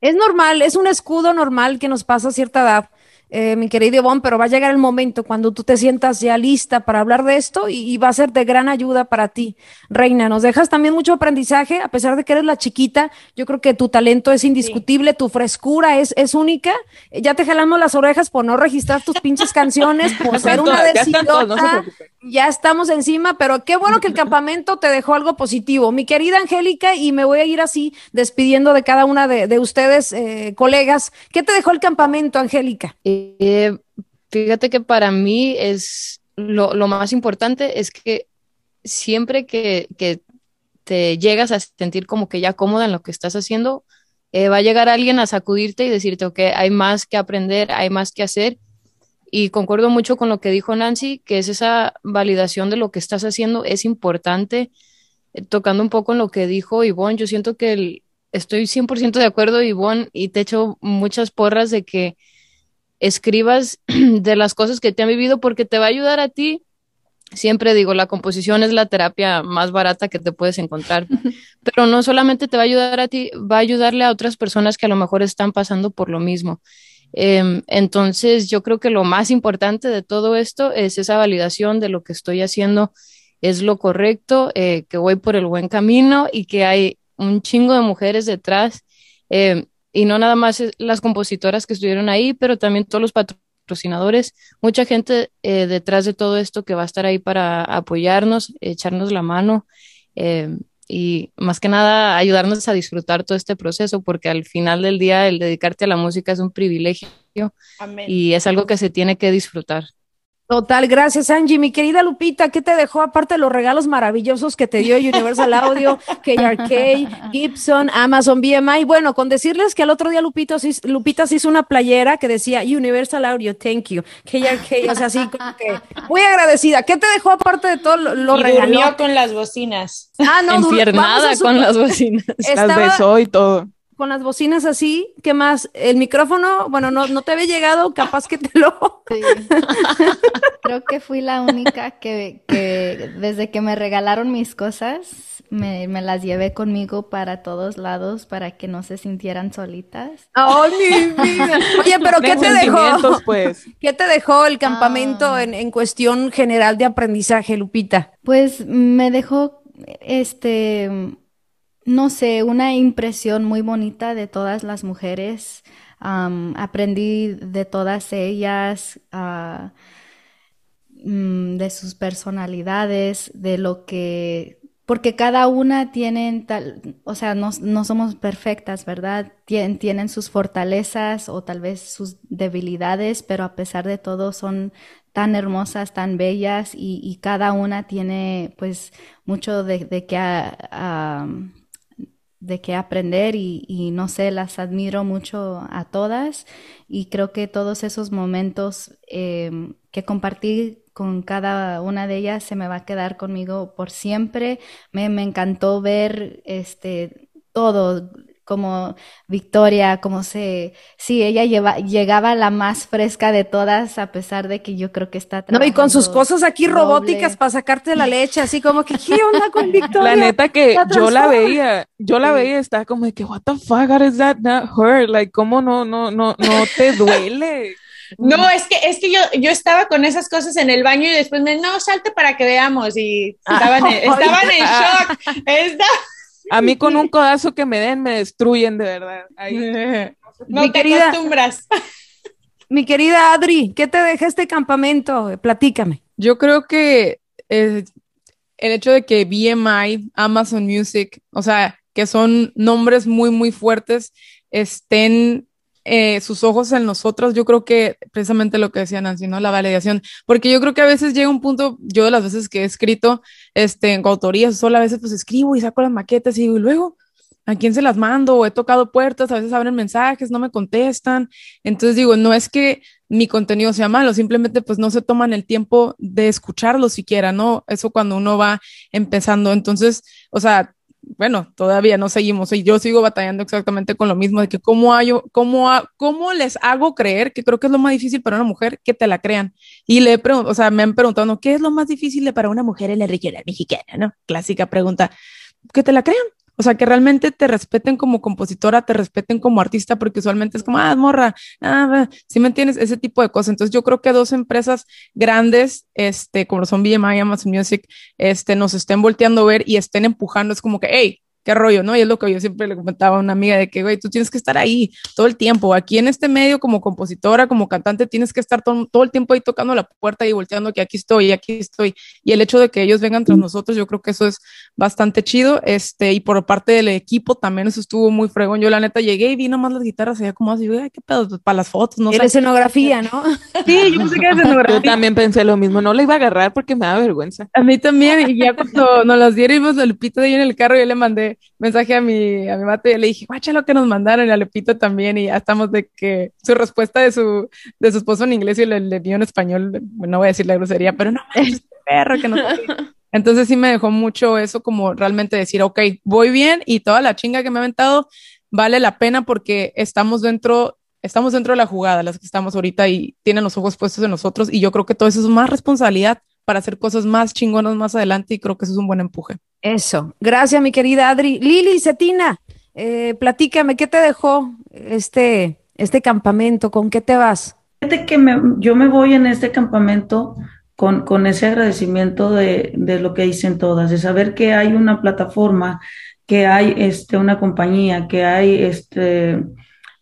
Es normal, es un escudo normal que nos pasa a cierta edad eh, mi querido Ivonne, pero va a llegar el momento cuando tú te sientas ya lista para hablar de esto y, va a ser de gran ayuda para ti. Reina, nos dejas también mucho aprendizaje, a pesar de que eres la chiquita, yo creo que tu talento es indiscutible, tu frescura es, es única. Ya te jalamos las orejas por no registrar tus pinches canciones, por ser una decidota. Ya, estamos encima, pero qué bueno que el campamento te dejó algo positivo. Mi querida Angélica, y me voy a ir así despidiendo de cada una de, ustedes, eh, colegas. ¿Qué te dejó el campamento, Angélica? Eh, fíjate que para mí es lo, más importante es que siempre que, te llegas a sentir como que ya cómoda en lo que estás haciendo, eh, va a llegar alguien a sacudirte y decirte, ok, hay más que aprender, hay más que hacer. Y concuerdo mucho con lo que dijo Nancy, que es esa validación de lo que estás haciendo, es importante. Eh, tocando un poco en lo que dijo Ivonne, yo siento que estoy 100% de acuerdo, Ivonne, y te echo muchas porras de que escribas [CLEARS THROAT] de las cosas que te han vivido porque te va a ayudar a ti. Siempre digo, la composición es la terapia más barata que te puedes encontrar, [LAUGHS] pero no solamente te va a ayudar a ti, va a ayudarle a otras personas que a lo mejor están pasando por lo mismo. Em, entonces, yo creo que lo más importante de todo esto es esa validación de lo que estoy haciendo es lo correcto, eh, que voy por el buen camino y que hay un chingo de mujeres detrás. em, y no nada más las compositoras que estuvieron ahí, pero también todos los patrocinadores, mucha gente eh, detrás de todo esto que va a estar ahí para apoyarnos, echarnos la mano eh, y más que nada ayudarnos a disfrutar todo este proceso, porque al final del día el dedicarte a la música es un privilegio Amén. y es algo que se tiene que disfrutar. Total, gracias Angie. Mi querida Lupita, ¿qué te dejó aparte de los regalos maravillosos que te dio Universal Audio, KRK, [LAUGHS] Gibson, Amazon BMI? Bueno, con decirles que el otro día Lupita, se hizo- Lupita se hizo una playera que decía Universal Audio, thank you, KRK, o sea, así como que muy agradecida. ¿Qué te dejó aparte de todo lo, regaló? durmió con las bocinas. Ah, no, Enfiernada con las bocinas. Las Estaba besó y todo. Con las bocinas así, ¿qué más? El micrófono, bueno, no, no te había llegado, capaz que te lo... Sí. Creo que fui la única que, que desde que me regalaron mis cosas, me, me las llevé conmigo para todos lados para que no se sintieran solitas. ¡Ay, mi vida! Oye, [LAUGHS] pero ¿qué te dejó? pues. [LAUGHS] ¿Qué te dejó el campamento Ah. en, en cuestión general de aprendizaje, Lupita? Pues me dejó, este, no sé, una impresión muy bonita de todas las mujeres. Aprendí de todas ellas, ah, mm, de sus personalidades, de lo que, porque cada una tienen tal, o sea, no, no somos perfectas, ¿verdad? Tien- tienen sus fortalezas o tal vez sus debilidades, pero a pesar de todo son tan hermosas, tan bellas y, y cada una tiene pues mucho de, de qué a- a- de qué aprender y, no sé, las admiro mucho a todas y creo que todos esos momentos em, que compartí con cada una de ellas se me va a quedar conmigo por siempre. Me, me encantó ver este todo, como Victoria, como se, sí, ella lleva, llegaba la más fresca de todas, a pesar de que yo creo que está No, y con sus cosas aquí doble. robóticas para sacarte la leche, así como que, ¿qué onda con [LAUGHS] Victoria? La neta que la yo la veía, yo la Sí. veía, estaba como de que, what the fuck, how is that not her? Like, ¿cómo no, no, no, no te [LAUGHS] duele? No, es que, es que yo, yo estaba con esas cosas en el baño y después me, no, salte para que veamos. Y estaban en, [LAUGHS] estaban en shock. Está- A mí con un [LAUGHS] codazo que me den me destruyen de verdad. Ahí. [LAUGHS] no Mi te querida- acostumbras. [LAUGHS] Mi querida Adri, ¿qué te deja este campamento? Platícame. Yo creo que eh, el hecho de que BMI, Amazon Music, o sea, que son nombres muy, muy fuertes, estén eh, sus ojos en nosotros, yo creo que precisamente lo que decía Nancy, ¿no? La validación, porque yo creo que a veces llega un punto, yo de las veces que he escrito, este, en coautorías, solo a veces pues escribo y saco las maquetas y digo, y luego, ¿a quién se las mando? O he tocado puertas, a veces abren mensajes, no me contestan, entonces digo, no es que mi contenido sea malo, simplemente pues no se toman el tiempo de escucharlo siquiera, ¿no? Eso cuando uno va empezando, entonces, o sea, bueno, todavía no seguimos y yo sigo batallando exactamente con lo mismo de que cómo, hay, cómo, cómo les hago creer, que creo que es lo más difícil para una mujer, que te la crean. Y le he preguntado, o sea, me han preguntado. ¿qué es lo más difícil para una mujer en la regional mexicana, no? Clásica pregunta, que te la crean. O sea, que realmente te respeten como compositora, te respeten como artista, porque usualmente es como, ah, morra, ah, si me entiendes, ese tipo de cosas. Entonces yo creo que dos empresas grandes, este, como son BMI, Amazon Music, este, nos estén volteando a ver y estén empujando, es como que, hey, qué rollo, ¿no? Y es lo que yo siempre le comentaba a una amiga de que, güey, tú tienes que estar ahí todo el tiempo. Aquí en este medio, como compositora, como cantante, tienes que estar todo, todo el tiempo ahí tocando la puerta y volteando que aquí estoy, aquí estoy. Y el hecho de que ellos vengan tras nosotros, yo creo que eso es bastante chido. Este, y por parte del equipo también eso estuvo muy fregón. Yo la neta llegué y vi nomás las guitarras allá como así, güey, qué pedo, pues, para las fotos, no Era sé. escenografía, ¿no? Sí, yo pensé que era Yo escenografía. también pensé lo mismo, no la iba a agarrar porque me da vergüenza. A mí también, y ya cuando nos las dieron a Lupito de ahí en el carro, yo le mandé mensaje a mi, a mi mate y le dije, guacha lo que nos mandaron, y a Lupito también, y ya estamos de que su respuesta de su, de su esposo en inglés y le, le dio en español, no voy a decir la grosería, pero no manches, [LAUGHS] perro, que no. Entonces sí me dejó mucho eso como realmente decir, ok, voy bien y toda la chinga que me ha aventado vale la pena porque estamos dentro, estamos dentro de la jugada, las que estamos ahorita y tienen los ojos puestos en nosotros y yo creo que todo eso es más responsabilidad para hacer cosas más chingonas más adelante y creo que eso es un buen empuje. Eso. Gracias, mi querida Adri. Lili, Cetina, eh, platícame, ¿qué te dejó este este campamento? ¿Con qué te vas? Fíjate que me- yo me voy en este campamento con, con ese agradecimiento de, de lo que dicen todas, de saber que hay una plataforma, que hay este, una compañía, que hay este,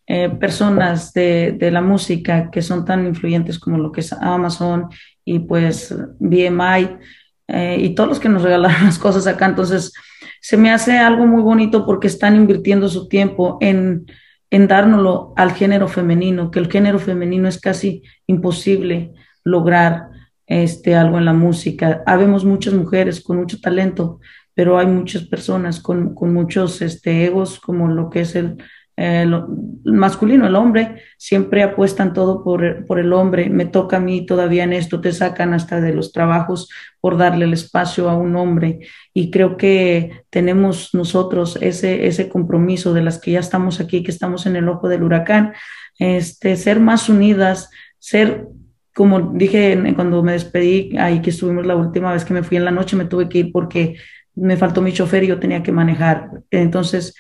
eh, personas de, de la música que son tan influyentes como lo que es Amazon y pues BMI eh, y todos los que nos regalaron las cosas acá. Entonces, se me hace algo muy bonito porque están invirtiendo su tiempo en, en dárnoslo al género femenino, que el género femenino es casi imposible lograr este, algo en la música. Habemos muchas mujeres con mucho talento, pero hay muchas personas con, con muchos este, egos, como lo que es el, eh, masculino, el hombre, siempre apuestan todo por, por el hombre. Me toca a mí todavía en esto, te sacan hasta de los trabajos por darle el espacio a un hombre. Y creo que tenemos nosotros ese, ese compromiso de las que ya estamos aquí, que estamos en el ojo del huracán, este, ser más unidas, ser como dije cuando me despedí, ahí que estuvimos la última vez que me fui en la noche, me tuve que ir porque me faltó mi chofer y yo tenía que manejar. Entonces,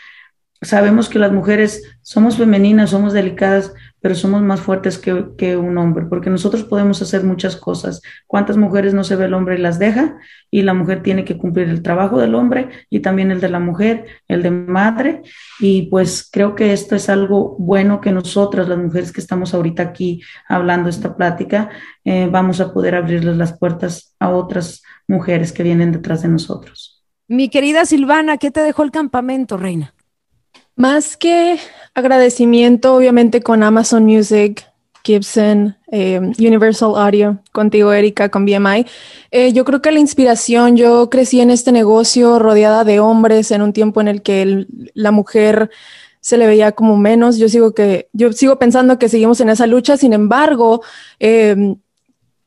sabemos que las mujeres somos femeninas, somos delicadas, pero somos más fuertes que, un hombre, porque nosotros podemos hacer muchas cosas. ¿Cuántas mujeres no se ve el hombre y las deja? Y la mujer tiene que cumplir el trabajo del hombre y también el de la mujer, el de madre. Y pues creo que esto es algo bueno que nosotras, las mujeres que estamos ahorita aquí hablando esta plática, eh, vamos a poder abrirles las puertas a otras mujeres que vienen detrás de nosotros. Mi querida Silvana, ¿qué te dejó el campamento, reina? Más que agradecimiento, obviamente, con Amazon Music, Gibson, eh, Universal Audio, contigo, Erika, con BMI. eh, yo creo que la inspiración, yo crecí en este negocio rodeada de hombres en un tiempo en el que la mujer se le veía como menos. Yo sigo que, yo sigo pensando que seguimos en esa lucha. Sin embargo, eh,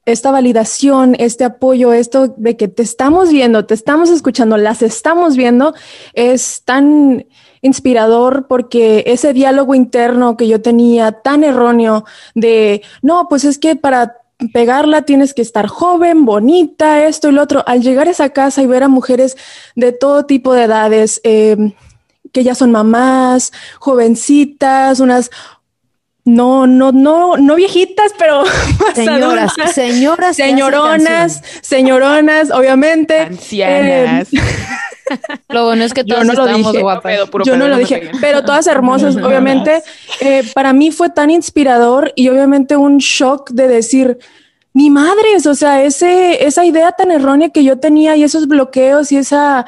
esta validación, este apoyo, esto de que te estamos viendo, te estamos escuchando, las estamos viendo, es tan inspirador porque ese diálogo interno que yo tenía tan erróneo de, no, pues es que para pegarla tienes que estar joven, bonita, esto y lo otro, al llegar a esa casa y ver a mujeres de todo tipo de edades, eh, que ya son mamás, jovencitas, unas no, no, no, no viejitas, pero [LAUGHS] Señoras, señoras, señoronas, señoronas, obviamente. Ancianas. [LAUGHS] Lo bueno es que Yo todas no lo estamos dije. guapas. Pedo, puro Yo pedo, no lo me dije, peguen. pero todas hermosas, [LAUGHS] obviamente. Eh, para mí fue tan inspirador y obviamente un shock de decir, mi madre, o sea, ese, esa idea tan errónea que yo tenía y esos bloqueos y esa,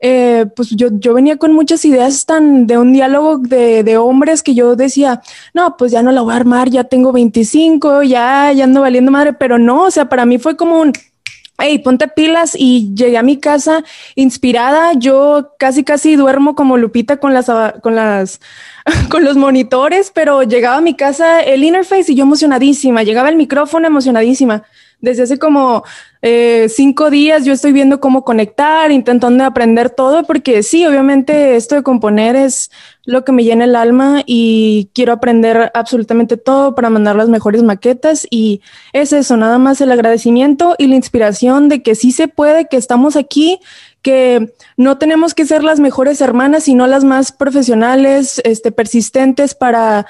eh, pues yo, yo venía con muchas ideas tan de un diálogo de, de hombres que yo decía, no, pues ya no la voy a armar, ya tengo 25, ya, ya ando valiendo madre, pero no, o sea, para mí fue como un, hey, ponte pilas y llegué a mi casa inspirada. Yo casi, casi duermo como Lupita con las, con las, [LAUGHS] con los monitores, pero llegaba a mi casa el interface y yo emocionadísima. Llegaba el micrófono emocionadísima. Desde hace como eh, cinco días yo estoy viendo cómo conectar, intentando aprender todo, porque sí, obviamente esto de componer es lo que me llena el alma y quiero aprender absolutamente todo para mandar las mejores maquetas y es eso, nada más el agradecimiento y la inspiración de que sí se puede, que estamos aquí, que no tenemos que ser las mejores hermanas, sino las más profesionales, este, persistentes para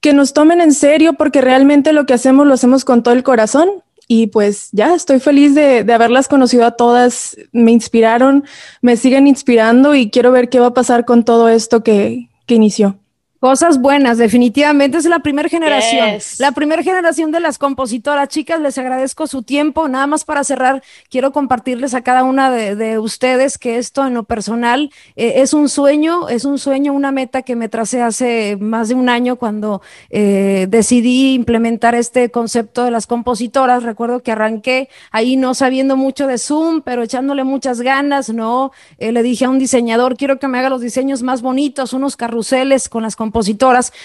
que nos tomen en serio, porque realmente lo que hacemos lo hacemos con todo el corazón. Y pues ya estoy feliz de, de haberlas conocido a todas, me inspiraron, me siguen inspirando y quiero ver qué va a pasar con todo esto que, que inició. Cosas buenas, definitivamente es la primera generación, Yes. la primera generación de las compositoras. Chicas, les agradezco su tiempo. Nada más para cerrar, quiero compartirles a cada una de, de ustedes que esto en lo personal eh, es un sueño, es un sueño, una meta que me tracé hace más de un año cuando eh, decidí implementar este concepto de las compositoras. Recuerdo que arranqué ahí no sabiendo mucho de Zoom, pero echándole muchas ganas, ¿no? Eh, le dije a un diseñador, quiero que me haga los diseños más bonitos, unos carruseles con las compositoras.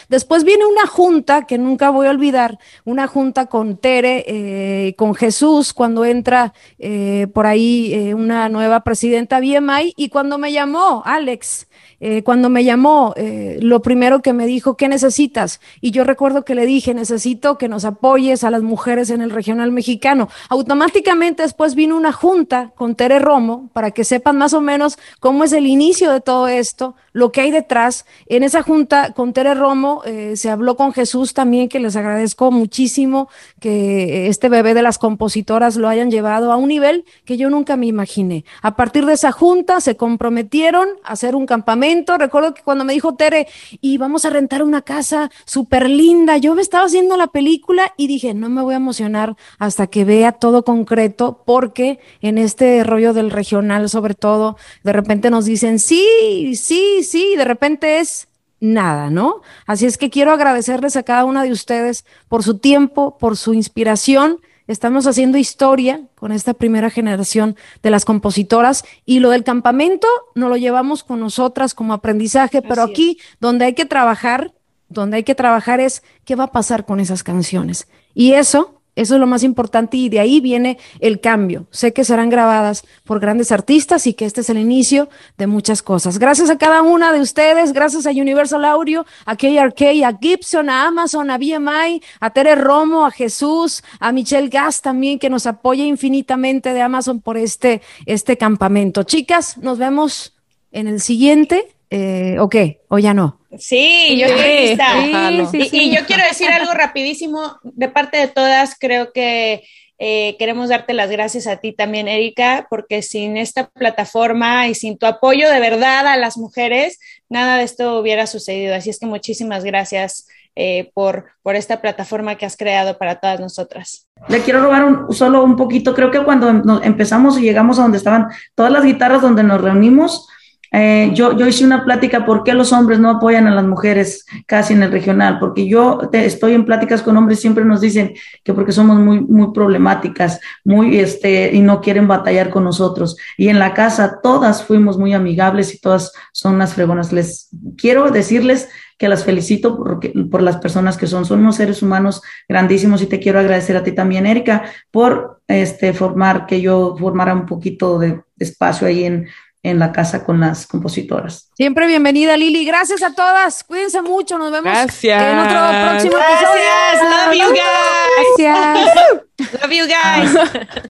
Después viene una junta que nunca voy a olvidar, una junta con Tere, eh, con Jesús, cuando entra eh, por ahí eh, una nueva presidenta BMI y cuando me llamó Alex. Eh, cuando me llamó, lo primero que me dijo, ¿qué necesitas? Y yo recuerdo que le dije, necesito que nos apoyes a las mujeres en el regional mexicano. Automáticamente después vino una junta con Tere Romo para que sepan más o menos cómo es el inicio de todo esto, lo que hay detrás. En esa junta con Tere Romo, eh, se habló con Jesús también, que les agradezco muchísimo que este bebé de las compositoras lo hayan llevado a un nivel que yo nunca me imaginé. A partir de esa junta se comprometieron a hacer un campamento. Recuerdo que cuando me dijo Tere, y vamos a rentar una casa súper linda, yo me estaba haciendo la película y dije, no me voy a emocionar hasta que vea todo concreto, porque en este rollo del regional, sobre todo, de repente nos dicen, sí, sí, sí, y de repente es nada, ¿no? Así es que quiero agradecerles a cada una de ustedes por su tiempo, por su inspiración. Estamos haciendo historia con esta primera generación de las compositoras y lo del campamento no lo llevamos con nosotras como aprendizaje, pero aquí donde hay que trabajar, donde hay que trabajar es qué va a pasar con esas canciones. Y eso eso es lo más importante y de ahí viene el cambio. Sé que serán grabadas por grandes artistas y que este es el inicio de muchas cosas. Gracias a cada una de ustedes, gracias a Universal Audio, a KRK, a Gibson, a Amazon, a BMI, a Tere Romo, a Jesús, a Michelle Gas también que nos apoya infinitamente de Amazon por este, este campamento. Chicas, nos vemos en el siguiente. Eh, ¿O qué? ¿O ya no? Sí, yo estoy lista. y, yo quiero decir algo rapidísimo de parte de todas. Creo que eh, queremos darte las gracias a ti también, Erika, porque sin esta plataforma y sin tu apoyo de verdad a las mujeres, nada de esto hubiera sucedido. Así es que muchísimas gracias eh, por, por esta plataforma que has creado para todas nosotras. Le quiero robar solo un poquito. Creo que cuando empezamos y llegamos a donde estaban todas las guitarras donde nos reunimos, eh, yo, yo hice una plática por qué los hombres no apoyan a las mujeres casi en el regional, porque yo estoy en pláticas con hombres, siempre nos dicen que porque somos muy, muy problemáticas, muy, este, y no quieren batallar con nosotros. Y en la casa todas fuimos muy amigables y todas son unas fregonas. Les quiero decirles que las felicito por, por las personas que son. Son unos seres humanos grandísimos y te quiero agradecer a ti también, Erika, por este, formar, que yo formara un poquito de espacio ahí en en la casa con las compositoras. Siempre bienvenida, Lili. Gracias a todas. Cuídense mucho. Nos vemos Gracias. en otro próximo Gracias. episodio. Love you guys. Gracias. [LAUGHS] Love you guys. [LAUGHS]